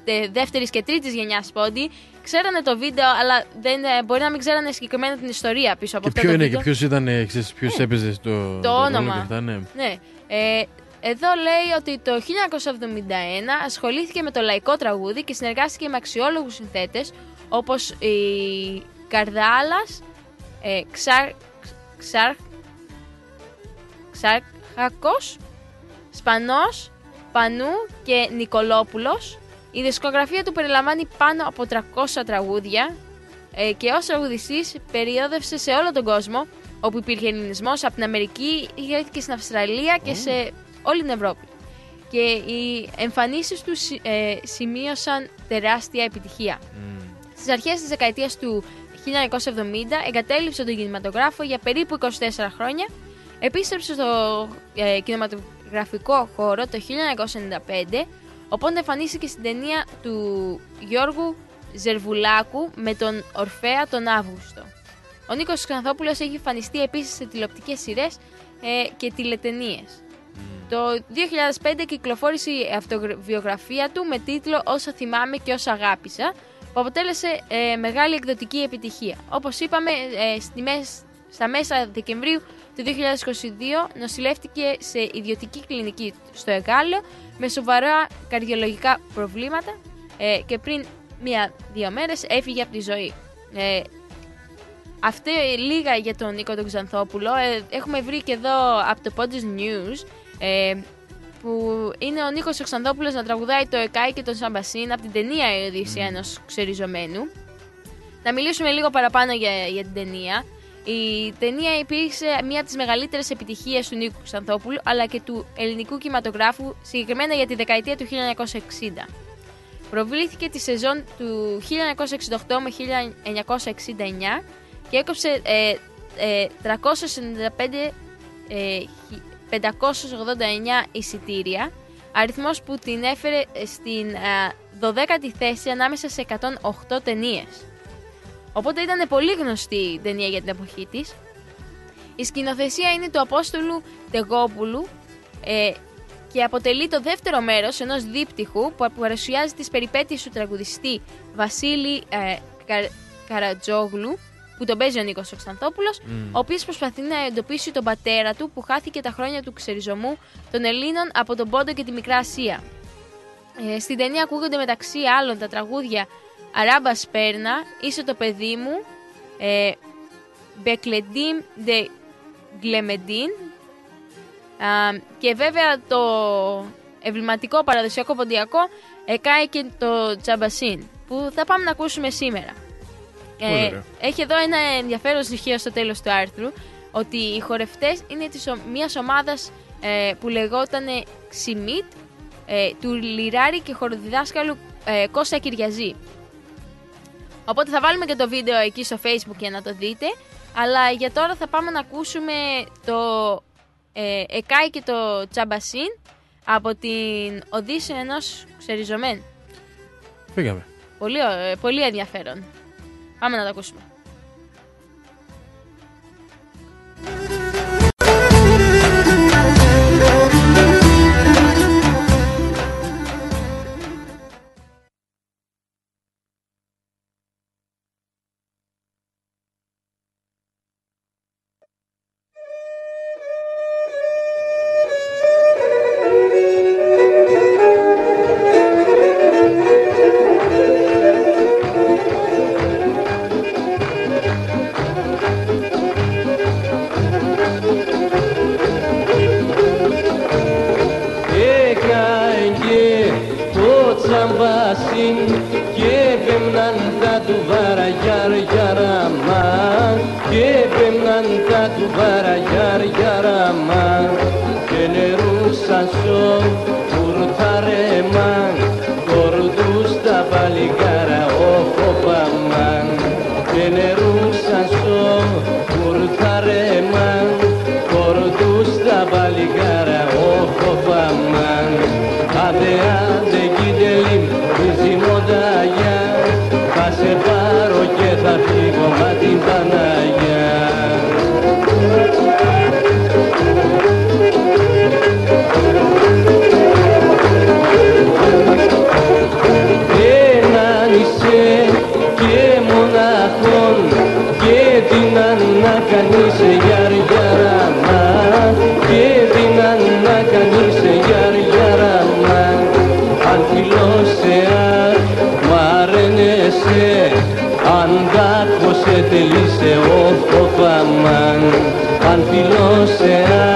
ε, ε, δεύτερης και τρίτης γενιάς πόντι, ξέρανε το βίντεο, αλλά δεν, ε, μπορεί να μην ξέρανε συγκεκριμένα την ιστορία πίσω από Και αυτό ποιο το είναι βίντεο. και ποιος ήταν, ε, ξέρεις, ποιος έπαιζε στο Το ρόλο όνομα. και αυτά, ναι. Ναι. Ε, εδώ λέει ότι το 1971 ασχολήθηκε με το λαϊκό τραγούδι και συνεργάστηκε με αξιόλογους συνθέτες όπως η Καρδάλας, ε, Ξαρ, Ξαρ, Ξαρχάκος, Σπανός, Πανού και Νικολόπουλος. Η δισκογραφία του περιλαμβάνει πάνω από 300 τραγούδια ε, και ως τραγουδιστής περιόδευσε σε όλο τον κόσμο όπου υπήρχε ελληνισμός από την Αμερική και στην Αυστραλία και σε όλη την Ευρώπη. Και οι εμφανίσεις τους συ- ε, σημείωσαν τεράστια επιτυχία. Στις αρχές της δεκαετίας του 1970 εγκατέλειψε τον κινηματογράφο για περίπου 24 χρόνια. Επίστρεψε στο ε, κινηματογραφικό χώρο το 1995, οπότε εμφανίστηκε στην ταινία του Γιώργου Ζερβουλάκου με τον Ορφέα τον Αύγουστο. Ο Νίκος Ξανθόπουλος έχει εμφανιστεί επίσης σε τηλεοπτικές σειρές ε, και τηλετενίες. Το 2005 κυκλοφόρησε η αυτοβιογραφία του με τίτλο «Όσα θυμάμαι και όσα αγάπησα» που αποτέλεσε ε, μεγάλη εκδοτική επιτυχία. Όπως είπαμε, ε, στη μες- στα μέσα Δεκεμβρίου του 2022 νοσηλεύτηκε σε ιδιωτική κλινική στο Εγάλεο με σοβαρά καρδιολογικά προβλήματα ε, και πριν μία-δύο μέρες έφυγε από τη ζωή. Ε, αυτό λίγα για τον Νίκο τον Ξανθόπουλο. Ε, έχουμε βρει και εδώ από το Podges News ε, που είναι ο Νίκος ο Ξανθόπουλος να τραγουδάει το Εκάι και τον Σαμπασίν από την ταινία «Η Οδύσσια ενός ξεριζωμένου». Να μιλήσουμε λίγο παραπάνω για, για την ταινία. Η ταινία υπήρξε μία από τις μεγαλύτερες επιτυχίες του Νίκου Ξανθόπουλου αλλά και του ελληνικού κινηματογράφου συγκεκριμένα για τη δεκαετία του 1960. Προβλήθηκε τη σεζόν του 1968 με 1969 και έκοψε ε, ε, 395 ε, χι- 589 εισιτήρια, αριθμός που την έφερε στην ε, 12η θέση ανάμεσα σε 108 ταινίες. Οπότε ήταν πολύ γνωστή η ταινία για την εποχή της. Η σκηνοθεσία είναι του Απόστολου Τεγόπουλου ε, και αποτελεί το δεύτερο μέρος ενός δίπτυχου που παρουσιάζει τις περιπέτειες του τραγουδιστή Βασίλη ε, Κα- Καρατζόγλου που τον παίζει ο Νίκος Οξανθόπουλος, Μμμ. ο οποίος προσπαθεί να εντοπίσει τον πατέρα του που χάθηκε τα χρόνια του ξεριζωμού των Ελλήνων από τον Πόντο και τη Μικρά Ασία. Ε, στην ταινία ακούγονται μεταξύ άλλων τα τραγούδια Αράμπας Σπέρνα, Είσαι το παιδί μου, ε, Μπεκλεντίμ de Γκλεμεντίν Α, και βέβαια το εμβληματικό παραδοσιακό ποντιακό Εκάι και το Τσαμπασίν που θα πάμε να ακούσουμε σήμερα. Πολύ ωραία. έχει εδώ ένα ενδιαφέρον στοιχείο στο τέλος του άρθρου ότι οι χορευτές είναι της ο- μιας ομάδας ε, που λεγόταν Ξιμίτ ε, του Λιράρη και χοροδιδάσκαλου ε, Κώστα Κυριαζή. Οπότε θα βάλουμε και το βίντεο εκεί στο facebook για να το δείτε. Αλλά για τώρα θα πάμε να ακούσουμε το ε, Εκάι και το Τσαμπασίν από την Οδύσσια ενός ξεριζωμένου. Φύγαμε. Πολύ, ω- ε, πολύ ενδιαφέρον. Πάμε να το ακούσουμε. Τελείσε ο φοβαμάν αν φιλόσεα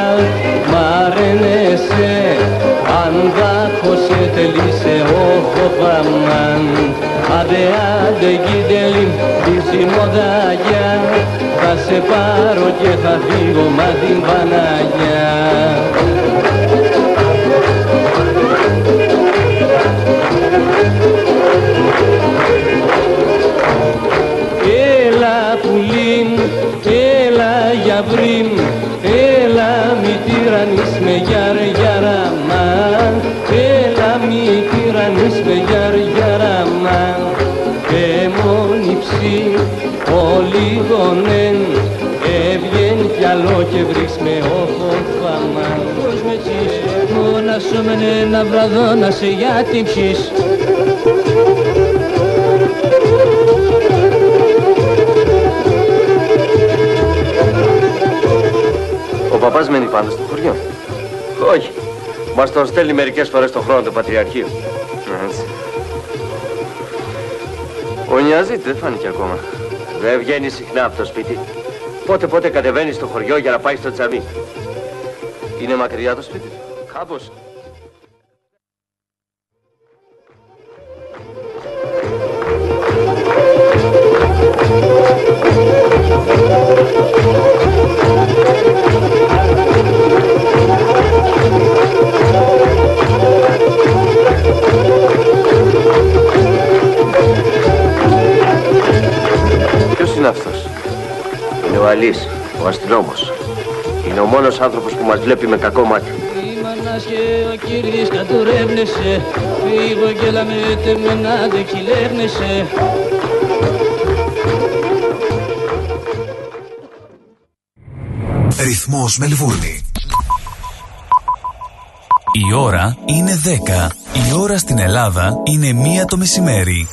μ' αρένεσαι αν δάκωσε τελείσε ο φοβαμάν Άντε άντε γίδελιν τη μοδάγια θα σε πάρω και θα φύγω μα την Παναγιά μόνα σου με ένα βραδό να σε γιατί ψείς. Ο παπάς μένει πάντα στο χωριό. Όχι. Μας τον στέλνει μερικές φορές το χρόνο το Πατριαρχείο. Έτσι. Ο Νιάζη δεν φάνηκε ακόμα. Δεν βγαίνει συχνά από το σπίτι. Πότε πότε κατεβαίνει στο χωριό για να πάει στο τζαμί. Είναι μακριά το σπίτι; Κάπως. Μελβούρνη. Η ώρα είναι 10. Η ώρα στην Ελλάδα είναι 1 το μεσημέρι.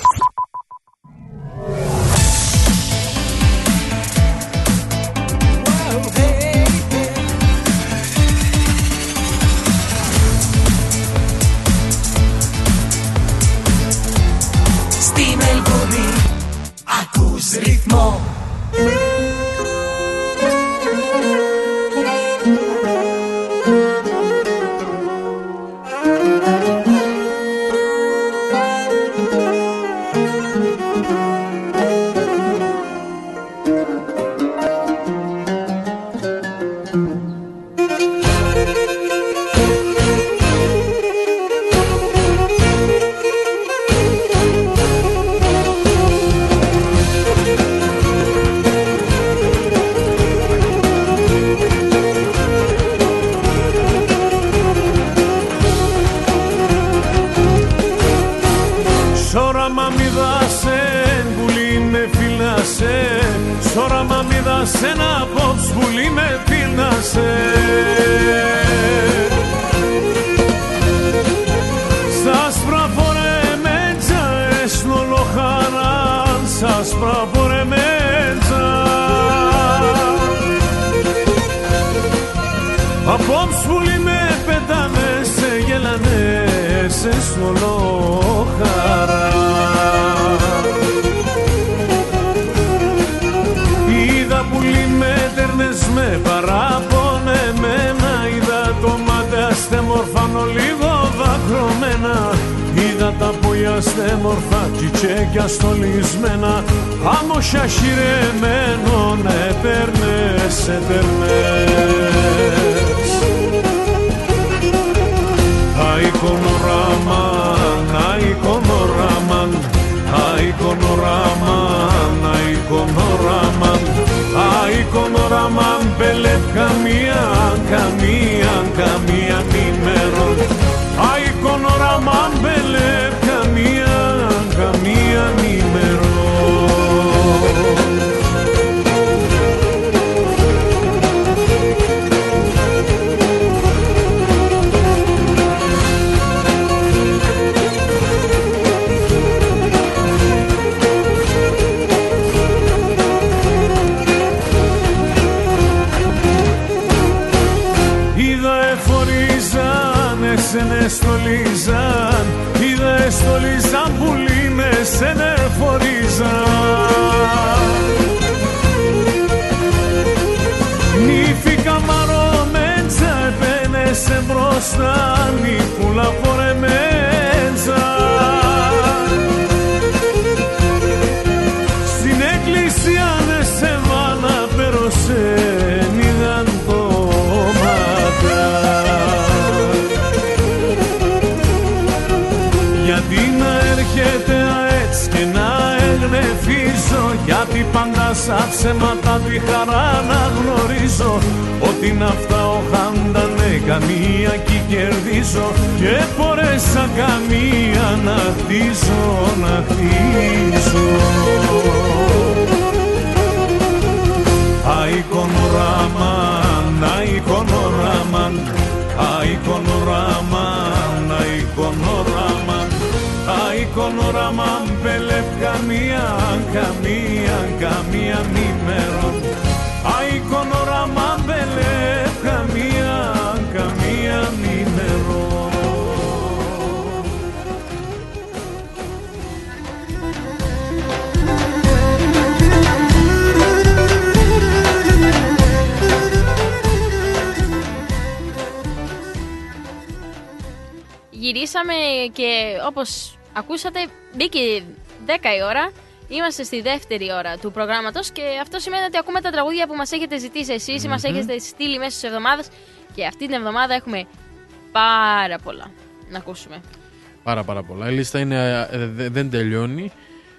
είσαμε και όπως ακούσατε μπήκε 10 η ώρα. Είμαστε στη δεύτερη ώρα του προγράμματος και αυτό σημαίνει ότι ακούμε τα τραγούδια που μας έχετε ζητήσει εσείς ή mm-hmm. μας έχετε στείλει μέσα στις εβδομάδες και αυτή την εβδομάδα έχουμε πάρα πολλά να ακούσουμε. Πάρα πάρα πολλά. Η λίστα είναι, ε, δεν τελειώνει.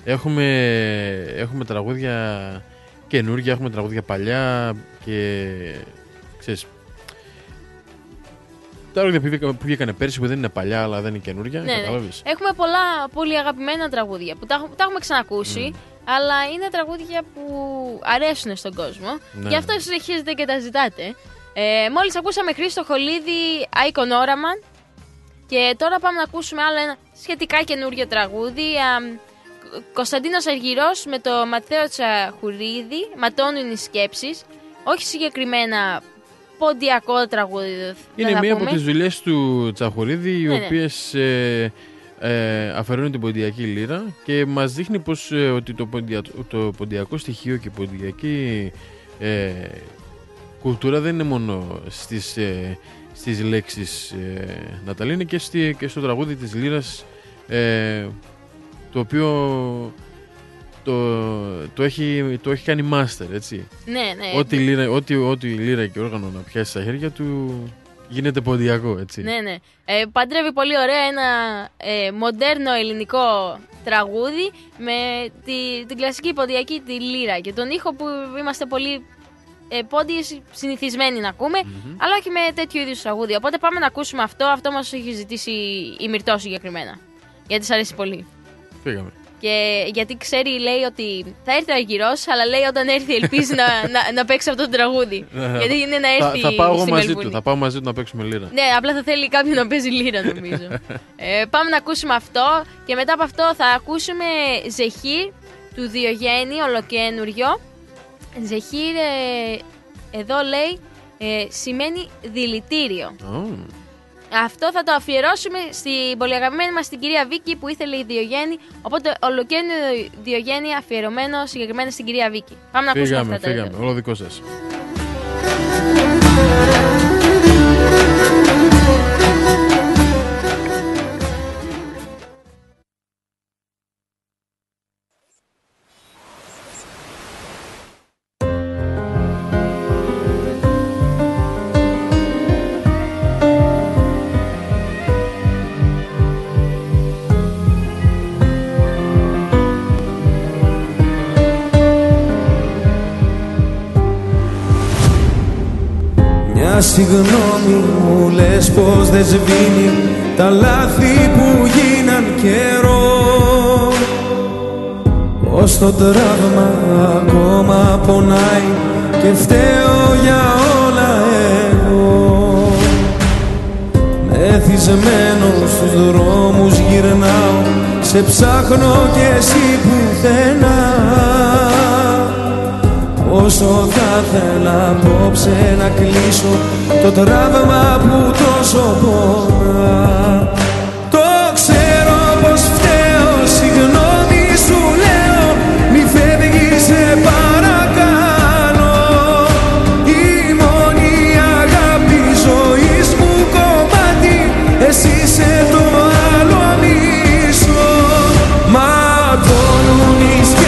Έχουμε, έχουμε τραγούδια καινούργια, έχουμε τραγούδια παλιά και ξέρεις, τα όρια που βγήκαν πέρσι που δεν είναι παλιά αλλά δεν είναι καινούργια. Ναι, ναι. Έχουμε πολλά πολύ αγαπημένα τραγούδια που τα, τα έχουμε ξανακούσει. Mm. Αλλά είναι τραγούδια που αρέσουν στον κόσμο. Ναι. Γι' αυτό ναι. συνεχίζετε και τα ζητάτε. Ε, Μόλις ακούσαμε Χρήστο Χολίδη, Icon Oraman. Και τώρα πάμε να ακούσουμε άλλο ένα σχετικά καινούργιο τραγούδι. Κωνσταντίνος Αργυρός με το Ματέο Τσαχουρίδη. Ματώνουν οι σκέψεις. Όχι συγκεκριμένα ποντιακό τραγούδι. δεν Είναι θα μία από πούμε. τις δουλειές του Τσαχουρίδη, οι Ναι, ναι. οποίες ε, ε, αφαιρούν την ποντιακή λύρα και μας δείχνει πως ε, ότι το, ποντια, το ποντιακό στοιχείο και η ποντιακή ε, κουλτούρα δεν είναι μόνο στις, ε, στις λέξεις ε, Ναταλή, είναι και, στη, και στο τραγούδι της λύρας ε, το οποίο το, το, έχει, το έχει κάνει master, έτσι. Ναι, ναι. Ό,τι λύρα, ό,τι, ό,τι λύρα και όργανο να πιάσει στα χέρια του γίνεται ποντιακό, έτσι. Ναι, ναι. Ε, παντρεύει πολύ ωραία ένα ε, μοντέρνο ελληνικό τραγούδι με τη, την κλασική ποντιακή τη λύρα και τον ήχο που είμαστε πολύ ε, πόντιες συνηθισμένοι να ακουμε αλλά όχι με τέτοιου είδους τραγούδια. Οπότε πάμε να ακούσουμε αυτό. Αυτό μας έχει ζητήσει η Μυρτώ συγκεκριμένα. Γιατί της αρέσει πολύ. Φύγαμε. Και γιατί ξέρει, λέει ότι θα έρθει ο Αργυρός, αλλά λέει όταν έρθει ελπίζει να, να, να παίξει αυτό το τραγούδι. γιατί είναι να έρθει θα, θα πάω εγώ στη μαζί Μελβούρνη. του, θα πάω μαζί του να παίξουμε λύρα. Ναι, απλά θα θέλει κάποιον να παίζει λύρα, νομίζω. ε, πάμε να ακούσουμε αυτό και μετά από αυτό θα ακούσουμε Ζεχύρ του Διογέννη, ολοκένουριο. Ζεχύρ, ε, εδώ λέει, ε, σημαίνει δηλητήριο. Αυτό θα το αφιερώσουμε στην πολύ αγαπημένη μας την κυρία Βίκη που ήθελε η Διογέννη. Οπότε ολοκένουριο Διογέννη αφιερωμένο συγκεκριμένα στην κυρία Βίκη. Πάμε να ακούσουμε Φύγαμε, αυτά τα δύο. φύγαμε. Όλο δικό σας. Συγγνώμη μου λες πως δεν σβήνει τα λάθη που γίναν καιρό. Πως το τραύμα ακόμα πονάει και φταίω για όλα εγώ. Μεθυσμένο στους δρόμους γυρνάω σε ψάχνω κι εσύ πουθενά Όσο θα ήθελα απόψε να κλείσω το τραύμα που τόσο πονά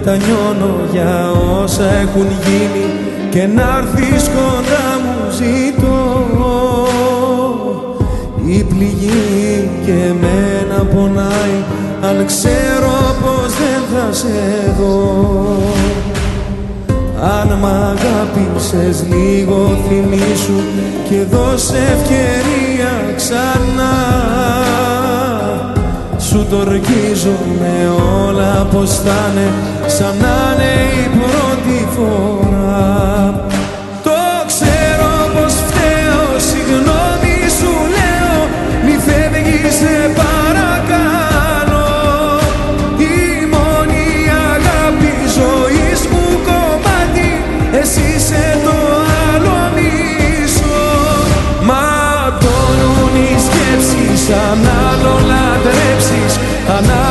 Μετανιώνω για όσα έχουν γίνει και να έρθεις κοντά μου ζητώ. Η πληγή και εμένα πονάει αν ξέρω πως δεν θα σε δω. Αν μ' αγάπησες λίγο θυμήσου και δώσε ευκαιρία ξανά Σου το με όλα πως θα είναι. Σαν να είναι η πρώτη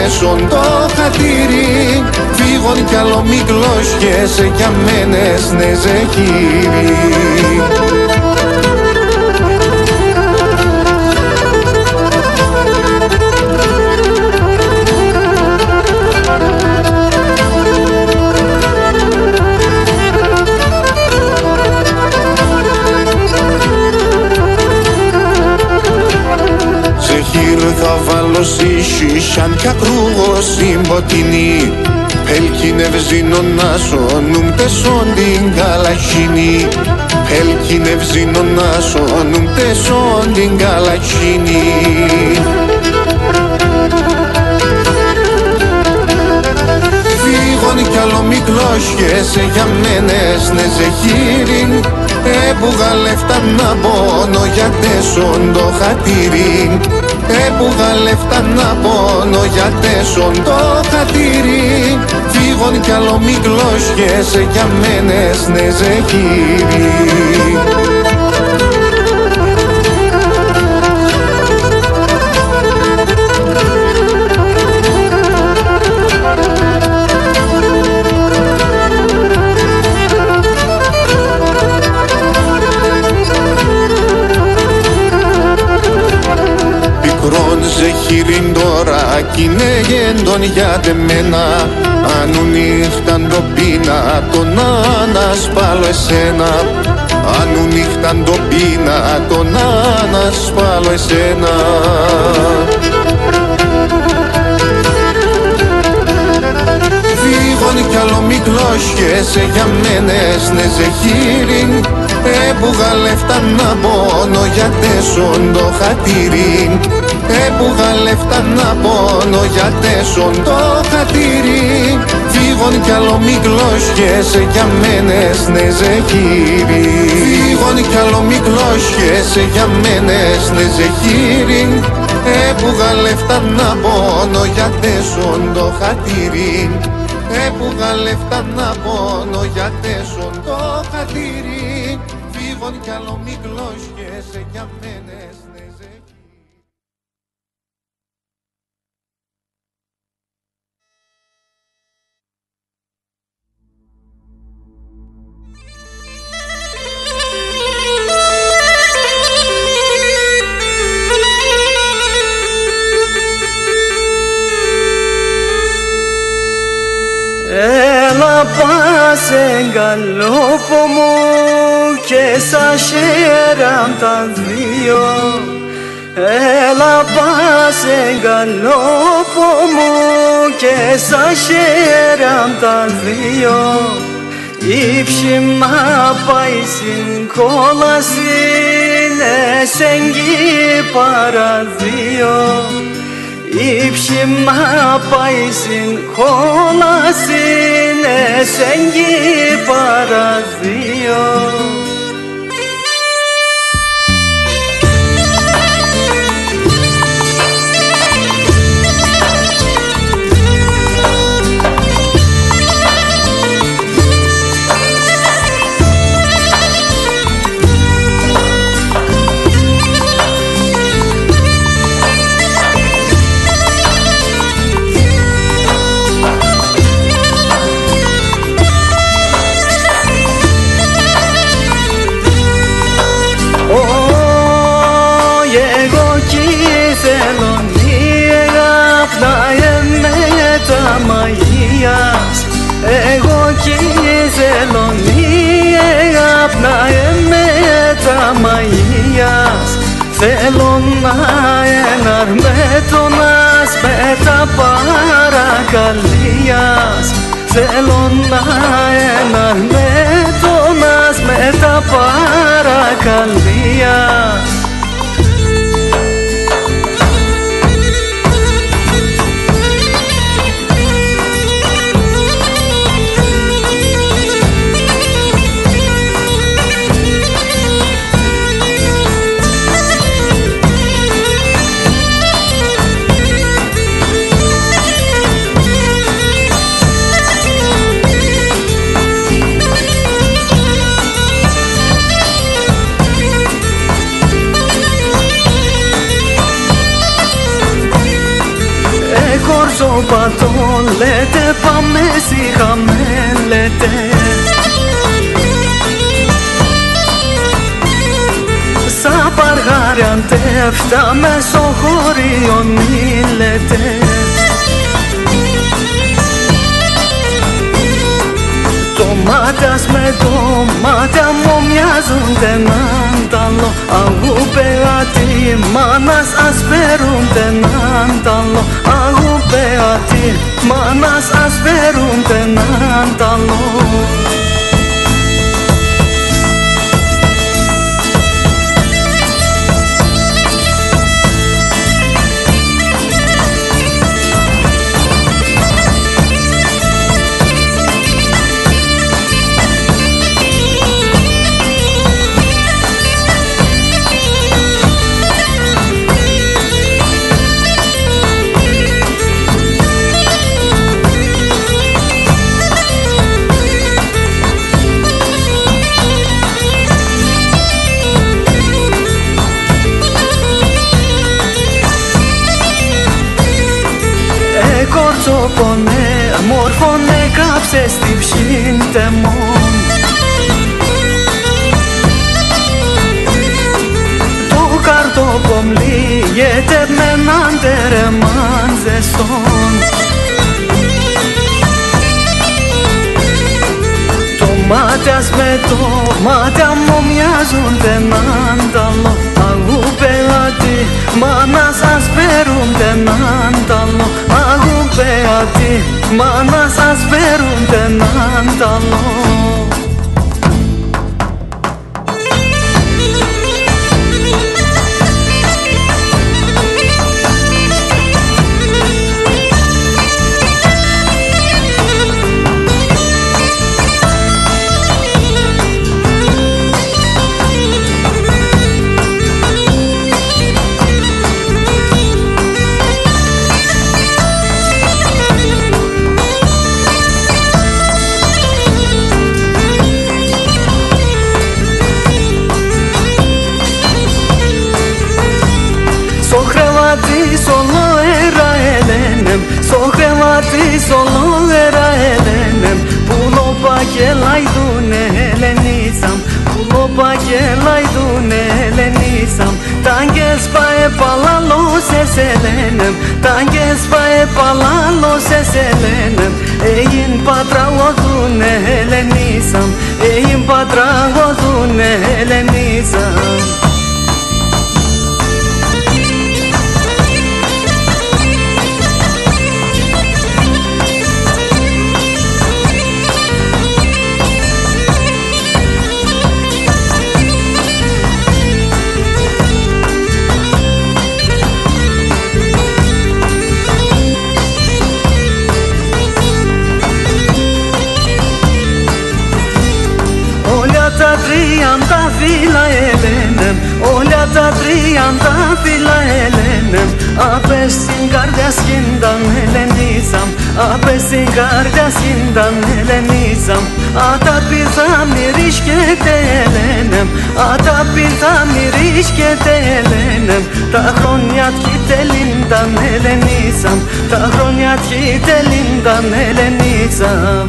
για τέσσον το χατήρι Φύγον κι άλλο μικλώσχεσαι για μένες ναι ζεχύρι Ζεχύρ θα βάλω σίσισαν κι ακρούγω συμποτινή Ελκυνευζίνο να σώνουν τεσόν την καλαχίνη. Ελκυνευζίνο να σώνουν τεσόν την καλαχίνη. Φύγον κι άλλο μικλώσχεσαι για μένες ναι ζεχύριν Έπουγα λεφτά να πόνο για τέσσον το χατήρι Έπουγα λεφτά να πόνο για τέσσον το χατήρι. Φύγον κι άλλο μικλώσχεσαι για μένες ναι τώρα κι είναι γέντον για τεμένα Ανού νύχταν το πίνα τον ανασπάλω εσένα. Ανού νύχταν το πίνα τον ανασπάλω εσένα. Φύγον κι άλλο μικλώσχεσαι για μένες ναι ζεχύριν Έπουγα λεφτά να πόνο για τέσσον το χατήρι. Έπουγα λεφτά να πόνο για τέσσον το χατήρι. Φύγον κι άλλο μικλώσχεσαι για μένες ναι ζεχύρι Φύγον κι άλλο μικλώσχεσαι για μένες ναι ζεχύρι Έπουγα λεφτά να πόνο για τέσσον το χατήρι. Έπουγα λεφτά να πόνο για τέσσον μου και σα χαίραν τα δύο Έλα πας εγκαλόπο μου και σα χαίραν τα δύο η ψημά πάει στην κόλαση εσεγγί παραδείο η ψημά πάει στην κόλαση εσεγγί παραδείο Θέλω να εναρμέτωνας με τα παρακαλίας. Θέλω να εναρμέτωνας με τα παρακαλίας αντέφτα μεσοχωρίων μη λέτε. Το μάτας με το μάτια μου μοιάζονται έναν ταλό Αγού πεατή μάνας ασπερούνται έναν ταλό Αγού πεατή μάνας ασπερούνται έναν ταλό μάτιας με το μάτια μου μοιάζονται έναν ταλό Αγού πελάτη, μάνα σας παίρνουν έναν ταλό Αγού πελάτη, μάνα σας παίρνουν έναν seselenem Tanges pae palalo seselenem Ejin patra odun helenisam Ejin patra odun helenisam yandan filan elenem. Apesin gardaskindan elenizam Apesin gardaskindan elenizam Ata bizam nirişke telenem Ata bizam nirişke telenem Tahronyat kitelindan elenizam Tahronyat kitelindan elenizam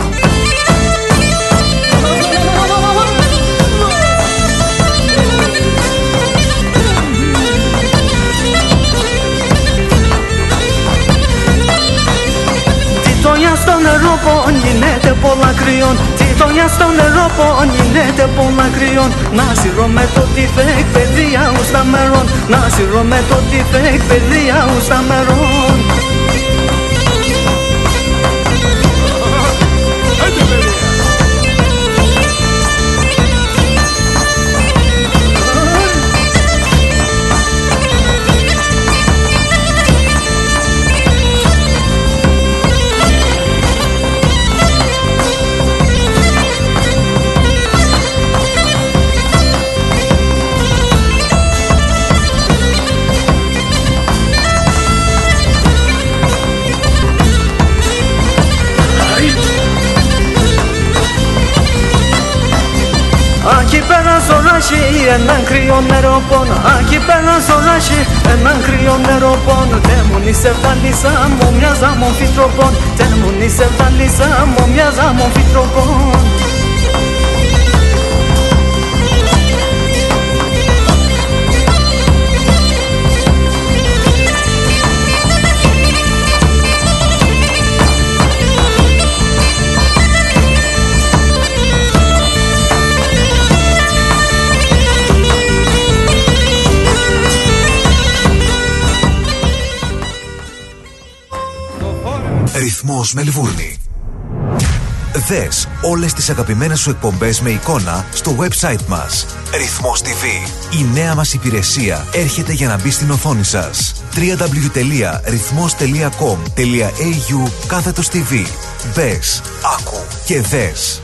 χρόνια τχιτελίνταν ελενίζαμ Τα χρόνια τχιτελίνταν ελενίζαμ στο νερό πονίνεται πολλά κρυών. Τσιτόνια στο νερό πόν γίνεται πολλά κρυών. Να σειρώ με το τι φεκ παιδεία ουστα μερών Να σειρώ με το τι φεκ παιδεία ουστα μερών έναν κρύο νερό πόνο. Aquí πέρα στο ράσι έναν κρύο νερό πόνο. Τέμονι σε βάλισα μου μοιάζα μου φυτροπών. Τέμονι σε βάλισα μου μοιάζα μου φυτροπών Ρυθμός Μελβούρνη. Δες όλες τις αγαπημένες σου εκπομπές με εικόνα στο website μας. Ρυθμός TV. Η νέα μας υπηρεσία έρχεται για να μπει στην οθόνη σας. www.rythmos.com.au κάθετος TV. Μπες, άκου και δες.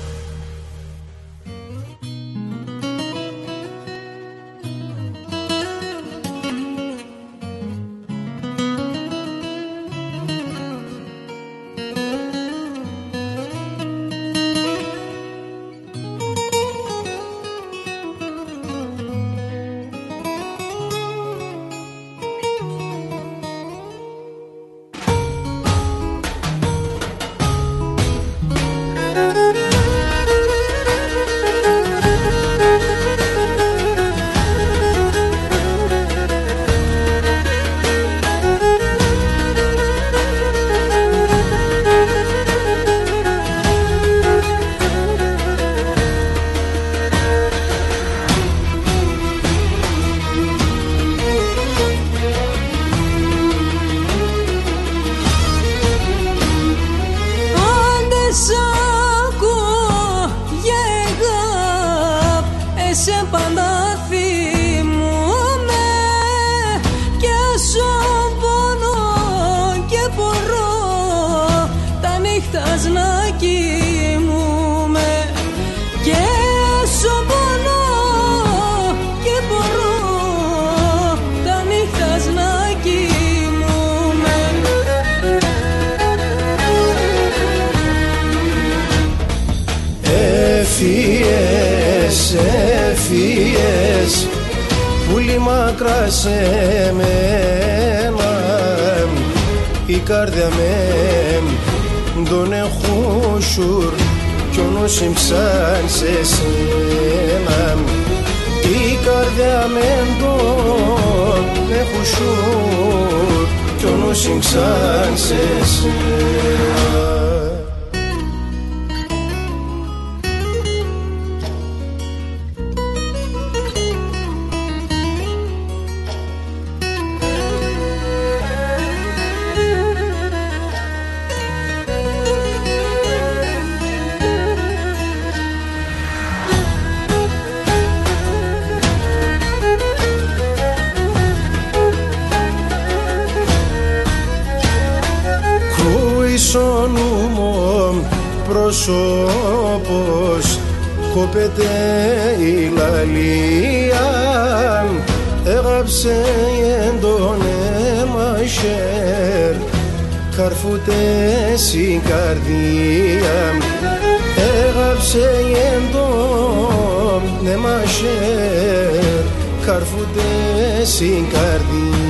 Κόπεται η λαλία. Έγαψε τον αίμα χέρ καρφούτε στην καρδία. Έγαψε τον αίμα χέρ καρφούτε στην καρδία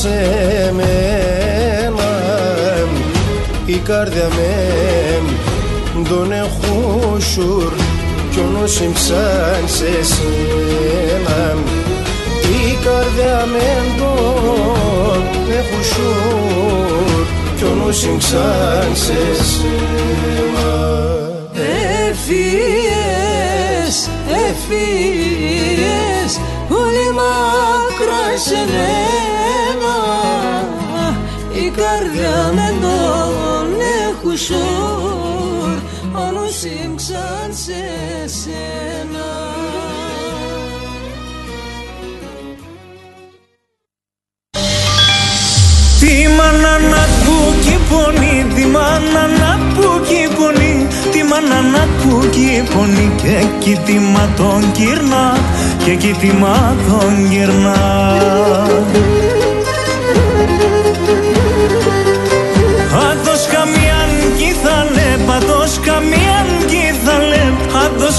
σε μένα. Η καρδιά με τον εχούσουρ Κι ο νους εμψάν σε σένα. Η καρδιά με τον εχούσουρ Κι ο νους εμψάν σε σένα. Έφυγες, έφυγες πολύ μακρά σε μένα η καρδιά με τον εχουσόρ όλο σύμψαν σε σένα Τη μάνα να κουκι πονεί, τη μάνα να κουκι πονεί, τη μάνα να κουκι πονεί και κοιτήμα τον κυρνά, και κοιτήμα τον κυρνά.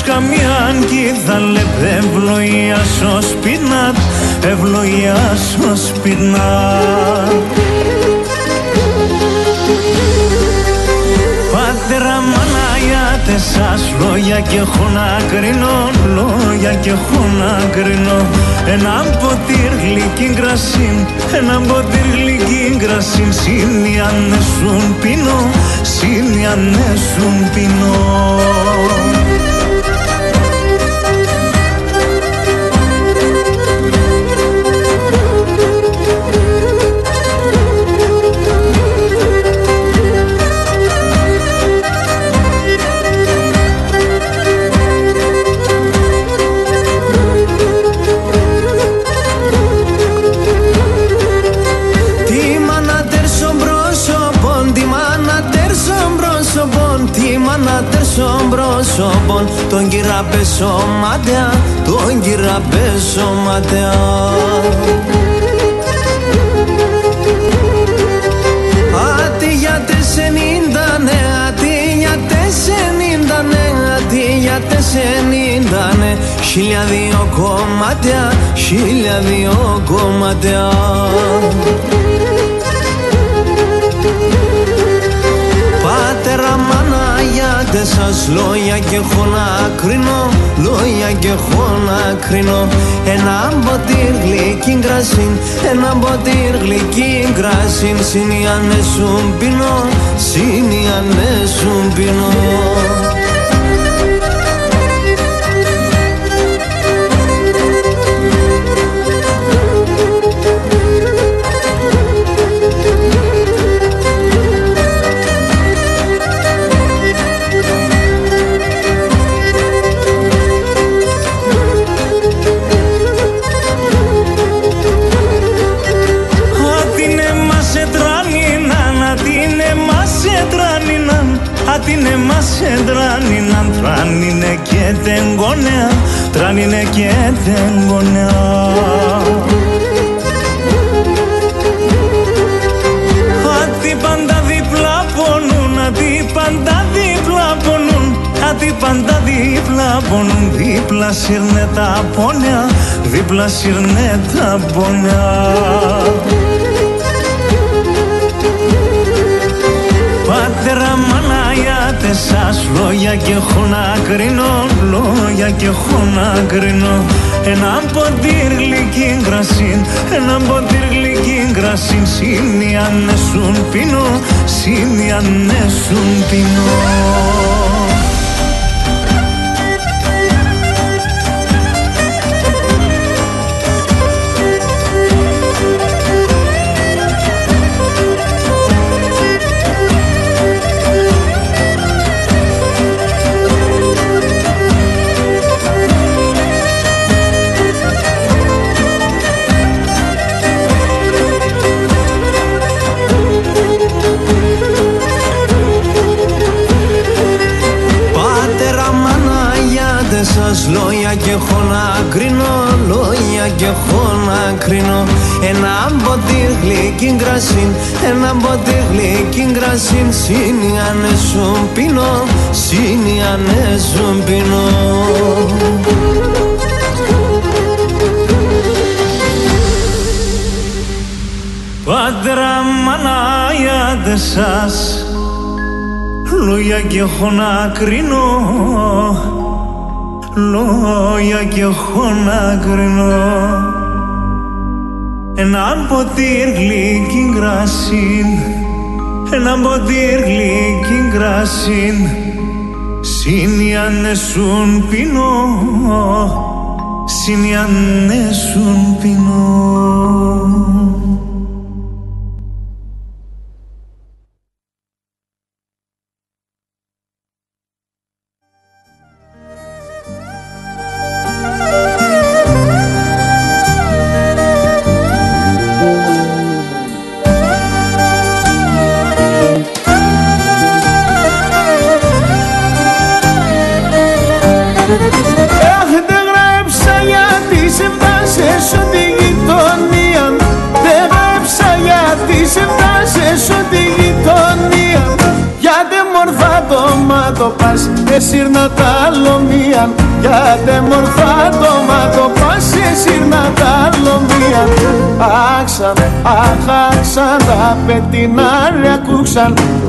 Καμιάν κιθαλέ, ευλογία στο σπινάτ, ευλογία στο σπινάτ. Πατέρα μανάγια σας λόγια και έχω να κρίνω Λόγια και έχω να κρίνω Ένα ποτήρ γλυκή κρασί Ένα ποτήρ γλυκή κρασί Συνιανέσουν πίνω Συνιανέσουν πίνω Τι πρόσωπον, τον κύρα πέσω ματιά, τον κύρα πέσω ματιά. Άτι για τεσενήντα ναι, άτι για τεσενήντα ναι, άτι για τεσενήντα ναι, χίλια δύο κομμάτια, χίλια δύο κομμάτια. Μανάγια σας λόγια και έχω να κρίνω Λόγια και έχω να κρίνω. Ένα ποτήρ γλυκή κρασί Ένα ποτήρ γλυκή κρασί Συνιανέσουν πίνω Συνιανέσουν πίνω τεγκονέα Τράνινε και τεγκονέα Άτι πάντα διπλά πονούν, άτι πάντα διπλά πονούν γιατί πάντα δίπλα πονούν Δίπλα σύρνε τα πόνια Δίπλα σύρνε τα πόνια. Πατέρα μανάγια σας λόγια και έχω να κρίνω Λόγια και έχω να κρίνω. Ένα ποτήρ γλυκή κρασίν Ένα ποτήρ γλυκή κρασίν. Σύνοι ανέσουν πίνω Σύνοι ανέσουν πίνω σας λόγια και έχω να κρίνω Λόγια και έχω να κρίνω. Ένα ποτήρ γλυκή κρασίν Ένα ποτήρ γλυκή κρασίν. Σύνοι ανέσουν πίνω Σύνοι ανέσουν πίνω. Πατέρα μανάγια σας Λόγια και έχω να κρίνω Λόγια και έχω να κρίνω. Ένα ποτήρ γλυκή κρασίν Ένα ποτήρ γλυκή κρασίν. Σύνοι ανέσουν πίνω Σύνοι ανέσουν πίνω Jackson.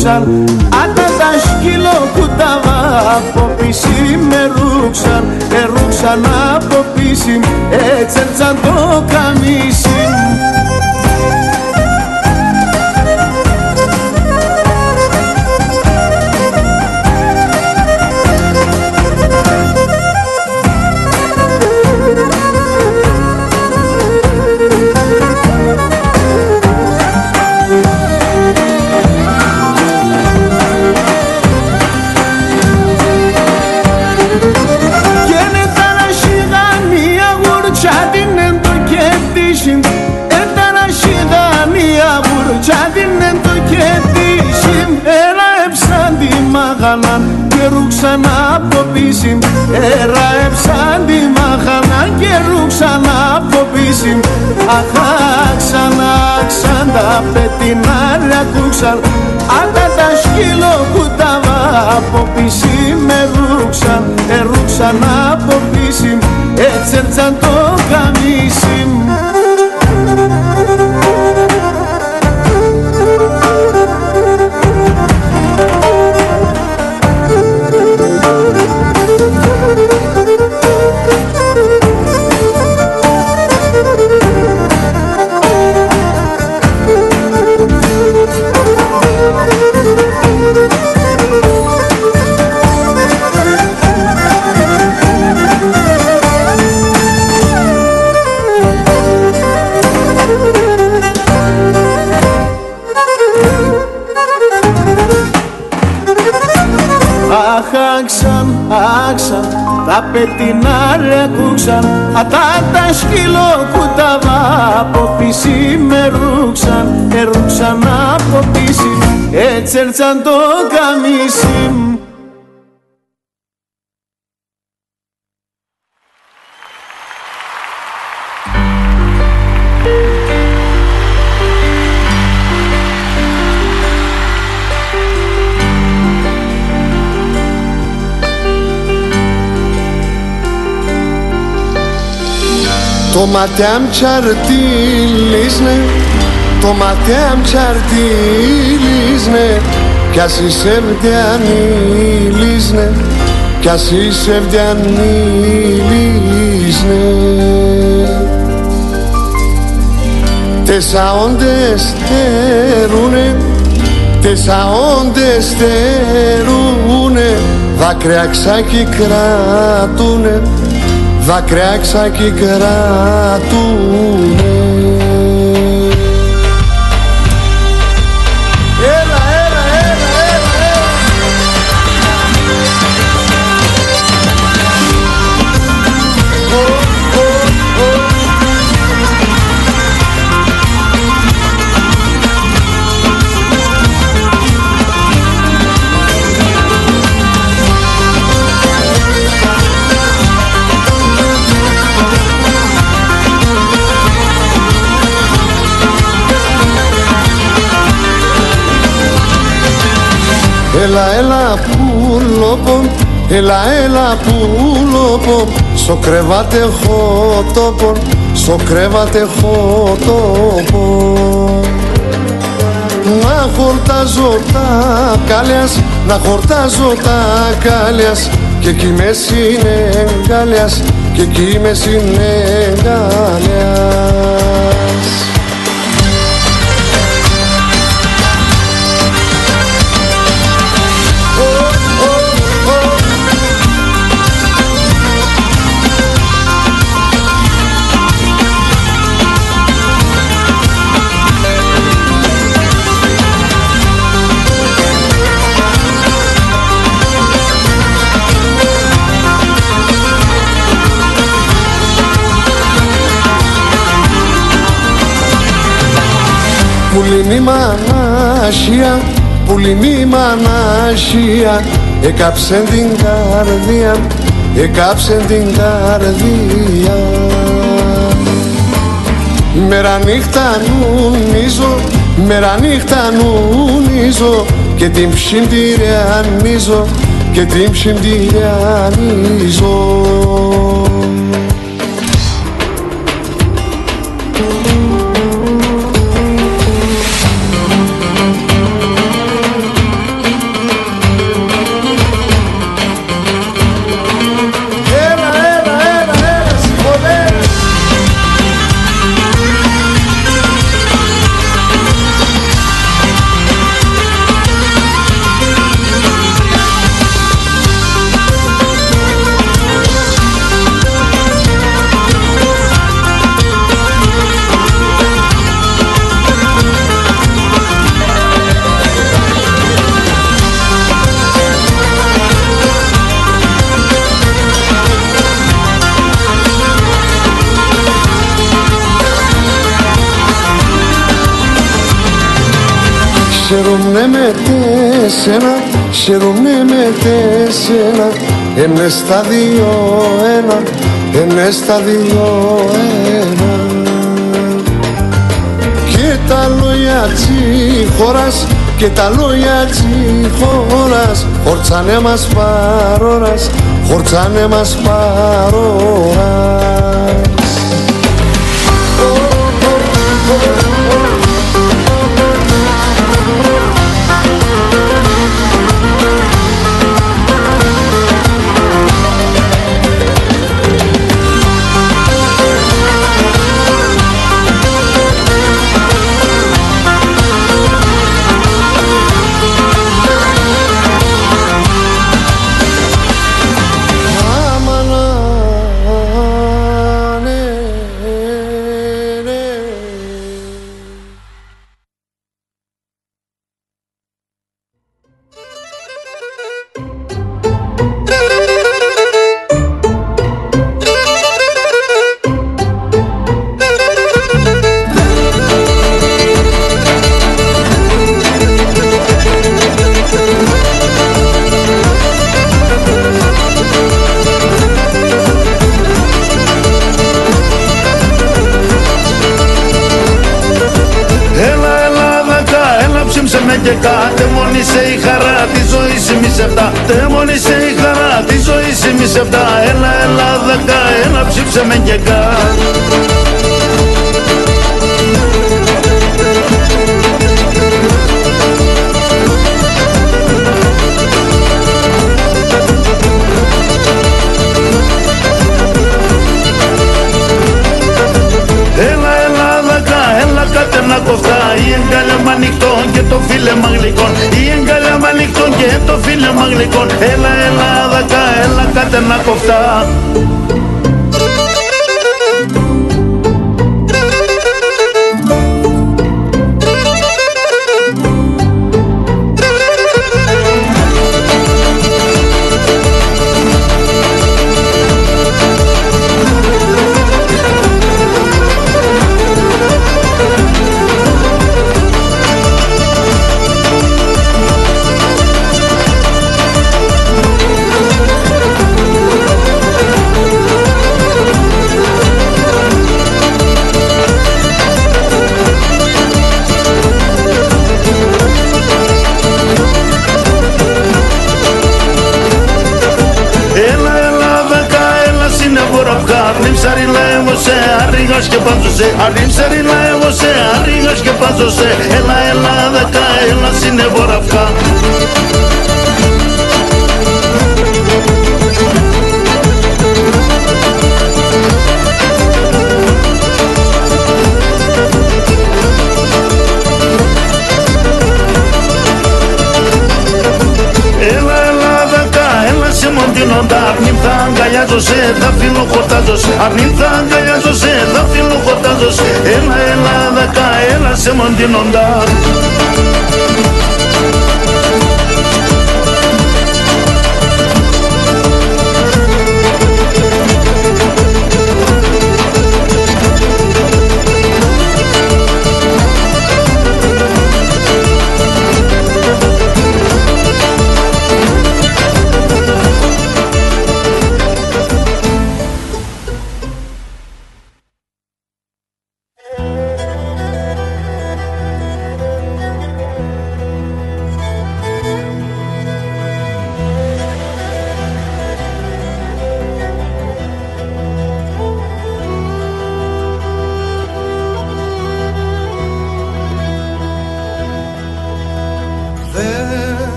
Πετινάλια κούξαν Άτα τα σκύλο που τα από πίση με ρούξαν. Και ρούξαν από πίση έτσι έρτσαν το Αχά ξανά ξανά πετινάρια κούξαν Άτα τα σκύλο που τα από πίση με ρούξαν. Ερούξαν από πίση έτσι έρτσαν το καμίσι πετεινά ρεκούξαν Ατά τα σκύλο κουταβά Από πίση με ρούξαν Ερούξαν από πίση Έτσι έρτσαν το καμίσι μου Το ματιάμ τσαρτίλισνε Το ματιάμ τσαρτίλισνε Κι ας είσαι βδιανίλισνε Κι ας είσαι βδιανίλισνε Τεσσαόντες στερούνε Τεσσαόντες στερούνε Δάκρυα ξάκι κρατούνε δάκρυα ξάκι Έλα, έλα πουλόπο, έλα, έλα πουλόπο Στο κρεβάτι έχω τόπο, στο κρεβάτι έχω τόπο Να χορτάζω τα κάλιας, να χορτάζω τα κάλιας. Και εκεί με συνεγκάλιας, και εκεί με συνεγκάλιας Πουλινή μανάσια, πουλινή μανάσια Έκαψε την καρδία, έκαψε την καρδία Μέρα νύχτα νουνίζω, μέρα νύχτα νουνίζω Και την ψυντηριανίζω, και την ψυντηριανίζω τέσσερα, χαίρομαι με τέσσερα Ενε στα δύο ένα, ενε στα δύο ένα. Και τα λόγια τσίχωρας, και τα λόγια τσίχωρας Χορτσάνε μας παρόρας, χορτσάνε μας παρόρας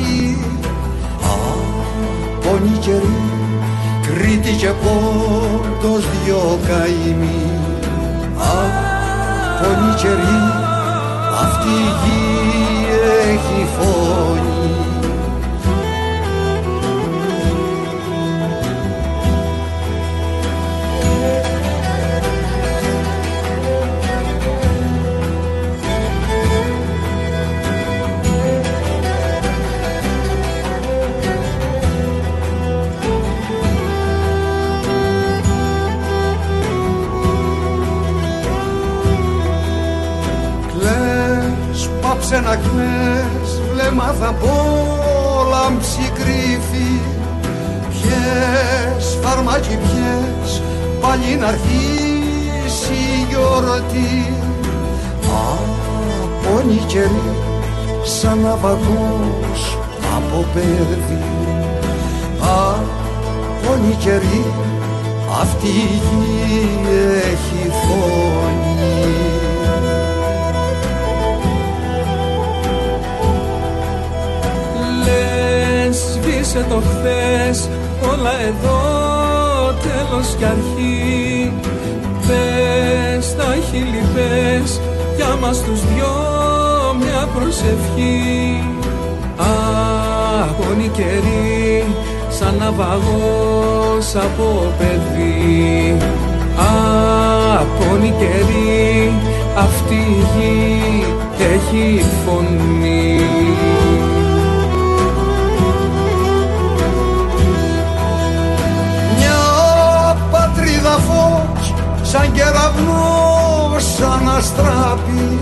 Κρήτη Απόνη καιρή Κρήτη και πόντος δυο καημοί. Απόνη αυτή η γη έχει φως. σε ένα κλαις βλέμμα θα πόλαμψη κρύφη Πιες φαρμάκι πιες πάλι να αρχίσει η γιορτή. Από νικερή σαν ναυαγός από παιδί. Από νικερή αυτή η γη έχει φωνή. Σβήσε το χθες όλα εδώ τέλος κι αρχή. Πες τα χείλη πες για μας τους δυο μια προσευχή. Αγώνη καιρή σαν ναυαγός από παιδί. Αγώνη καιρή αυτή η γη έχει φωνή σαν κεραυνός σαν αστράπη.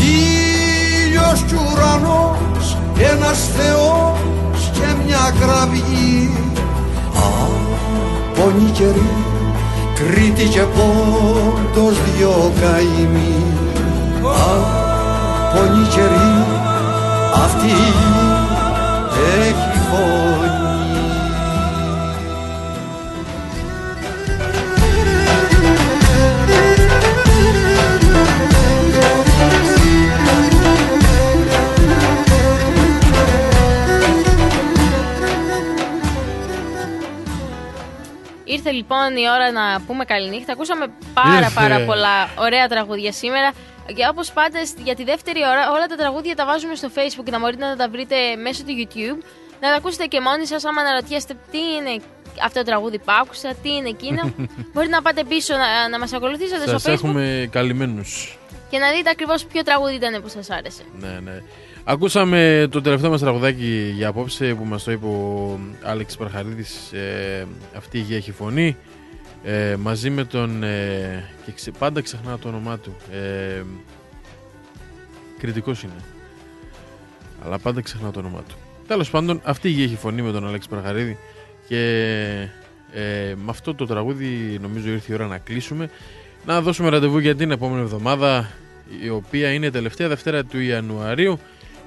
Ήλιος κι ουρανός ένας θεός και μια κραυγή Από καιρή Κρήτη και πόντος δυο καημοί. Από καιρή αυτή η γη έχει φωνή Ήρθε λοιπόν η ώρα να πούμε καληνύχτα. Ακούσαμε πάρα Ήρθε. πάρα πολλά ωραία τραγούδια σήμερα. Και όπως πάντα στη- για τη δεύτερη ώρα, όλα τα τραγούδια τα βάζουμε στο Facebook και να μπορείτε να τα βρείτε μέσω του YouTube. Να τα ακούσετε και μόνοι σας, άμα αναρωτιέστε τι είναι αυτό το τραγούδι που άκουσα, τι είναι εκείνο. μπορείτε να πάτε πίσω να, να μας ακολουθήσετε Σας στο Facebook έχουμε καλυμμένους. και να δείτε ακριβώς ποιο τραγούδι ήταν που σας άρεσε. Ναι, ναι. Ακούσαμε το τελευταίο μας τραγουδάκι για απόψε που μας το είπε ο Άλεξ Παρχαρίδης. Ε, αυτή η γη έχει φωνή. Ε, μαζί με τον ε, και ξε- πάντα ξεχνάω το όνομά του. Ε, κριτικός είναι. Αλλά πάντα ξεχνάω το όνομά του. Τέλος πάντων αυτή η γη έχει φωνή με τον Άλεξ Παρχαρίδη και ε, με αυτό το τραγούδι νομίζω ήρθε η ώρα να κλείσουμε. Να δώσουμε ραντεβού για την επόμενη εβδομάδα η οποία είναι τελευταία Δευτέρα του Ιανουαρίου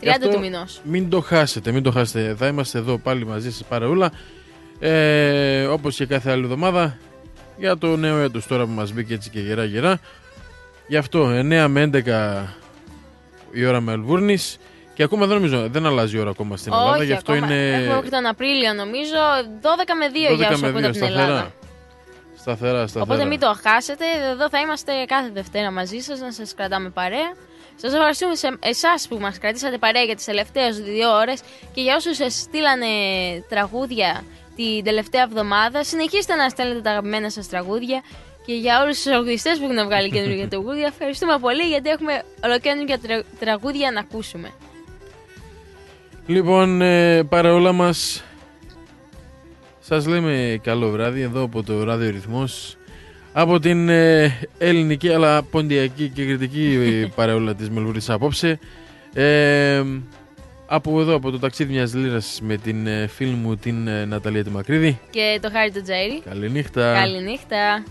30 Γι' αυτό του μηνός. Μην το χάσετε, μην το χάσετε. Θα είμαστε εδώ πάλι μαζί σας παρεούλα. Ε, όπως και κάθε άλλη εβδομάδα για το νέο έτος τώρα που μας μπήκε έτσι και γερά γερά. Γι' αυτό 9 με 11 η ώρα Μελβούρνης και ακόμα δεν νομίζω, δεν αλλάζει η ώρα ακόμα στην Ελλάδα. Όχι, Γι' αυτό ακόμα. είναι Έχουμε μέχρι τον Απρίλιο νομίζω. 12 με 2 για 12 όσους με ακούτε 2 από την Ελλάδα. σταθερά. Σταθερά, σταθερά. Οπότε μην το χάσετε. Εδώ θα είμαστε κάθε Δευτέρα μαζί σας να σας κρατάμε παρέα. Σας ευχαριστούμε σε εσάς που μας κρατήσατε παρέα για τις τελευταίες δύο ώρες και για όσους στείλανε τραγούδια την τελευταία εβδομάδα. Συνεχίστε να στέλνετε τα αγαπημένα σας τραγούδια. Και για όλους τους τραγουδιστέ που έχουν βγάλει καινούργια τραγούδια, ευχαριστούμε πολύ γιατί έχουμε ολοκένουργια τρα- τραγούδια να ακούσουμε. Λοιπόν, ε, παρεούλα μας Σας λέμε καλό βράδυ εδώ από το Ράδιο Ρυθμός από την ε, ελληνική αλλά ποντιακή και κριτική ε, παρεούλα της Μελβούρης απόψε ε, από εδώ από το ταξίδι μιας λίρας με την ε, φίλη μου την ε, Ναταλία τη Μακρύδη Και το χάρη του Τζέρι. Καληνύχτα Καληνύχτα.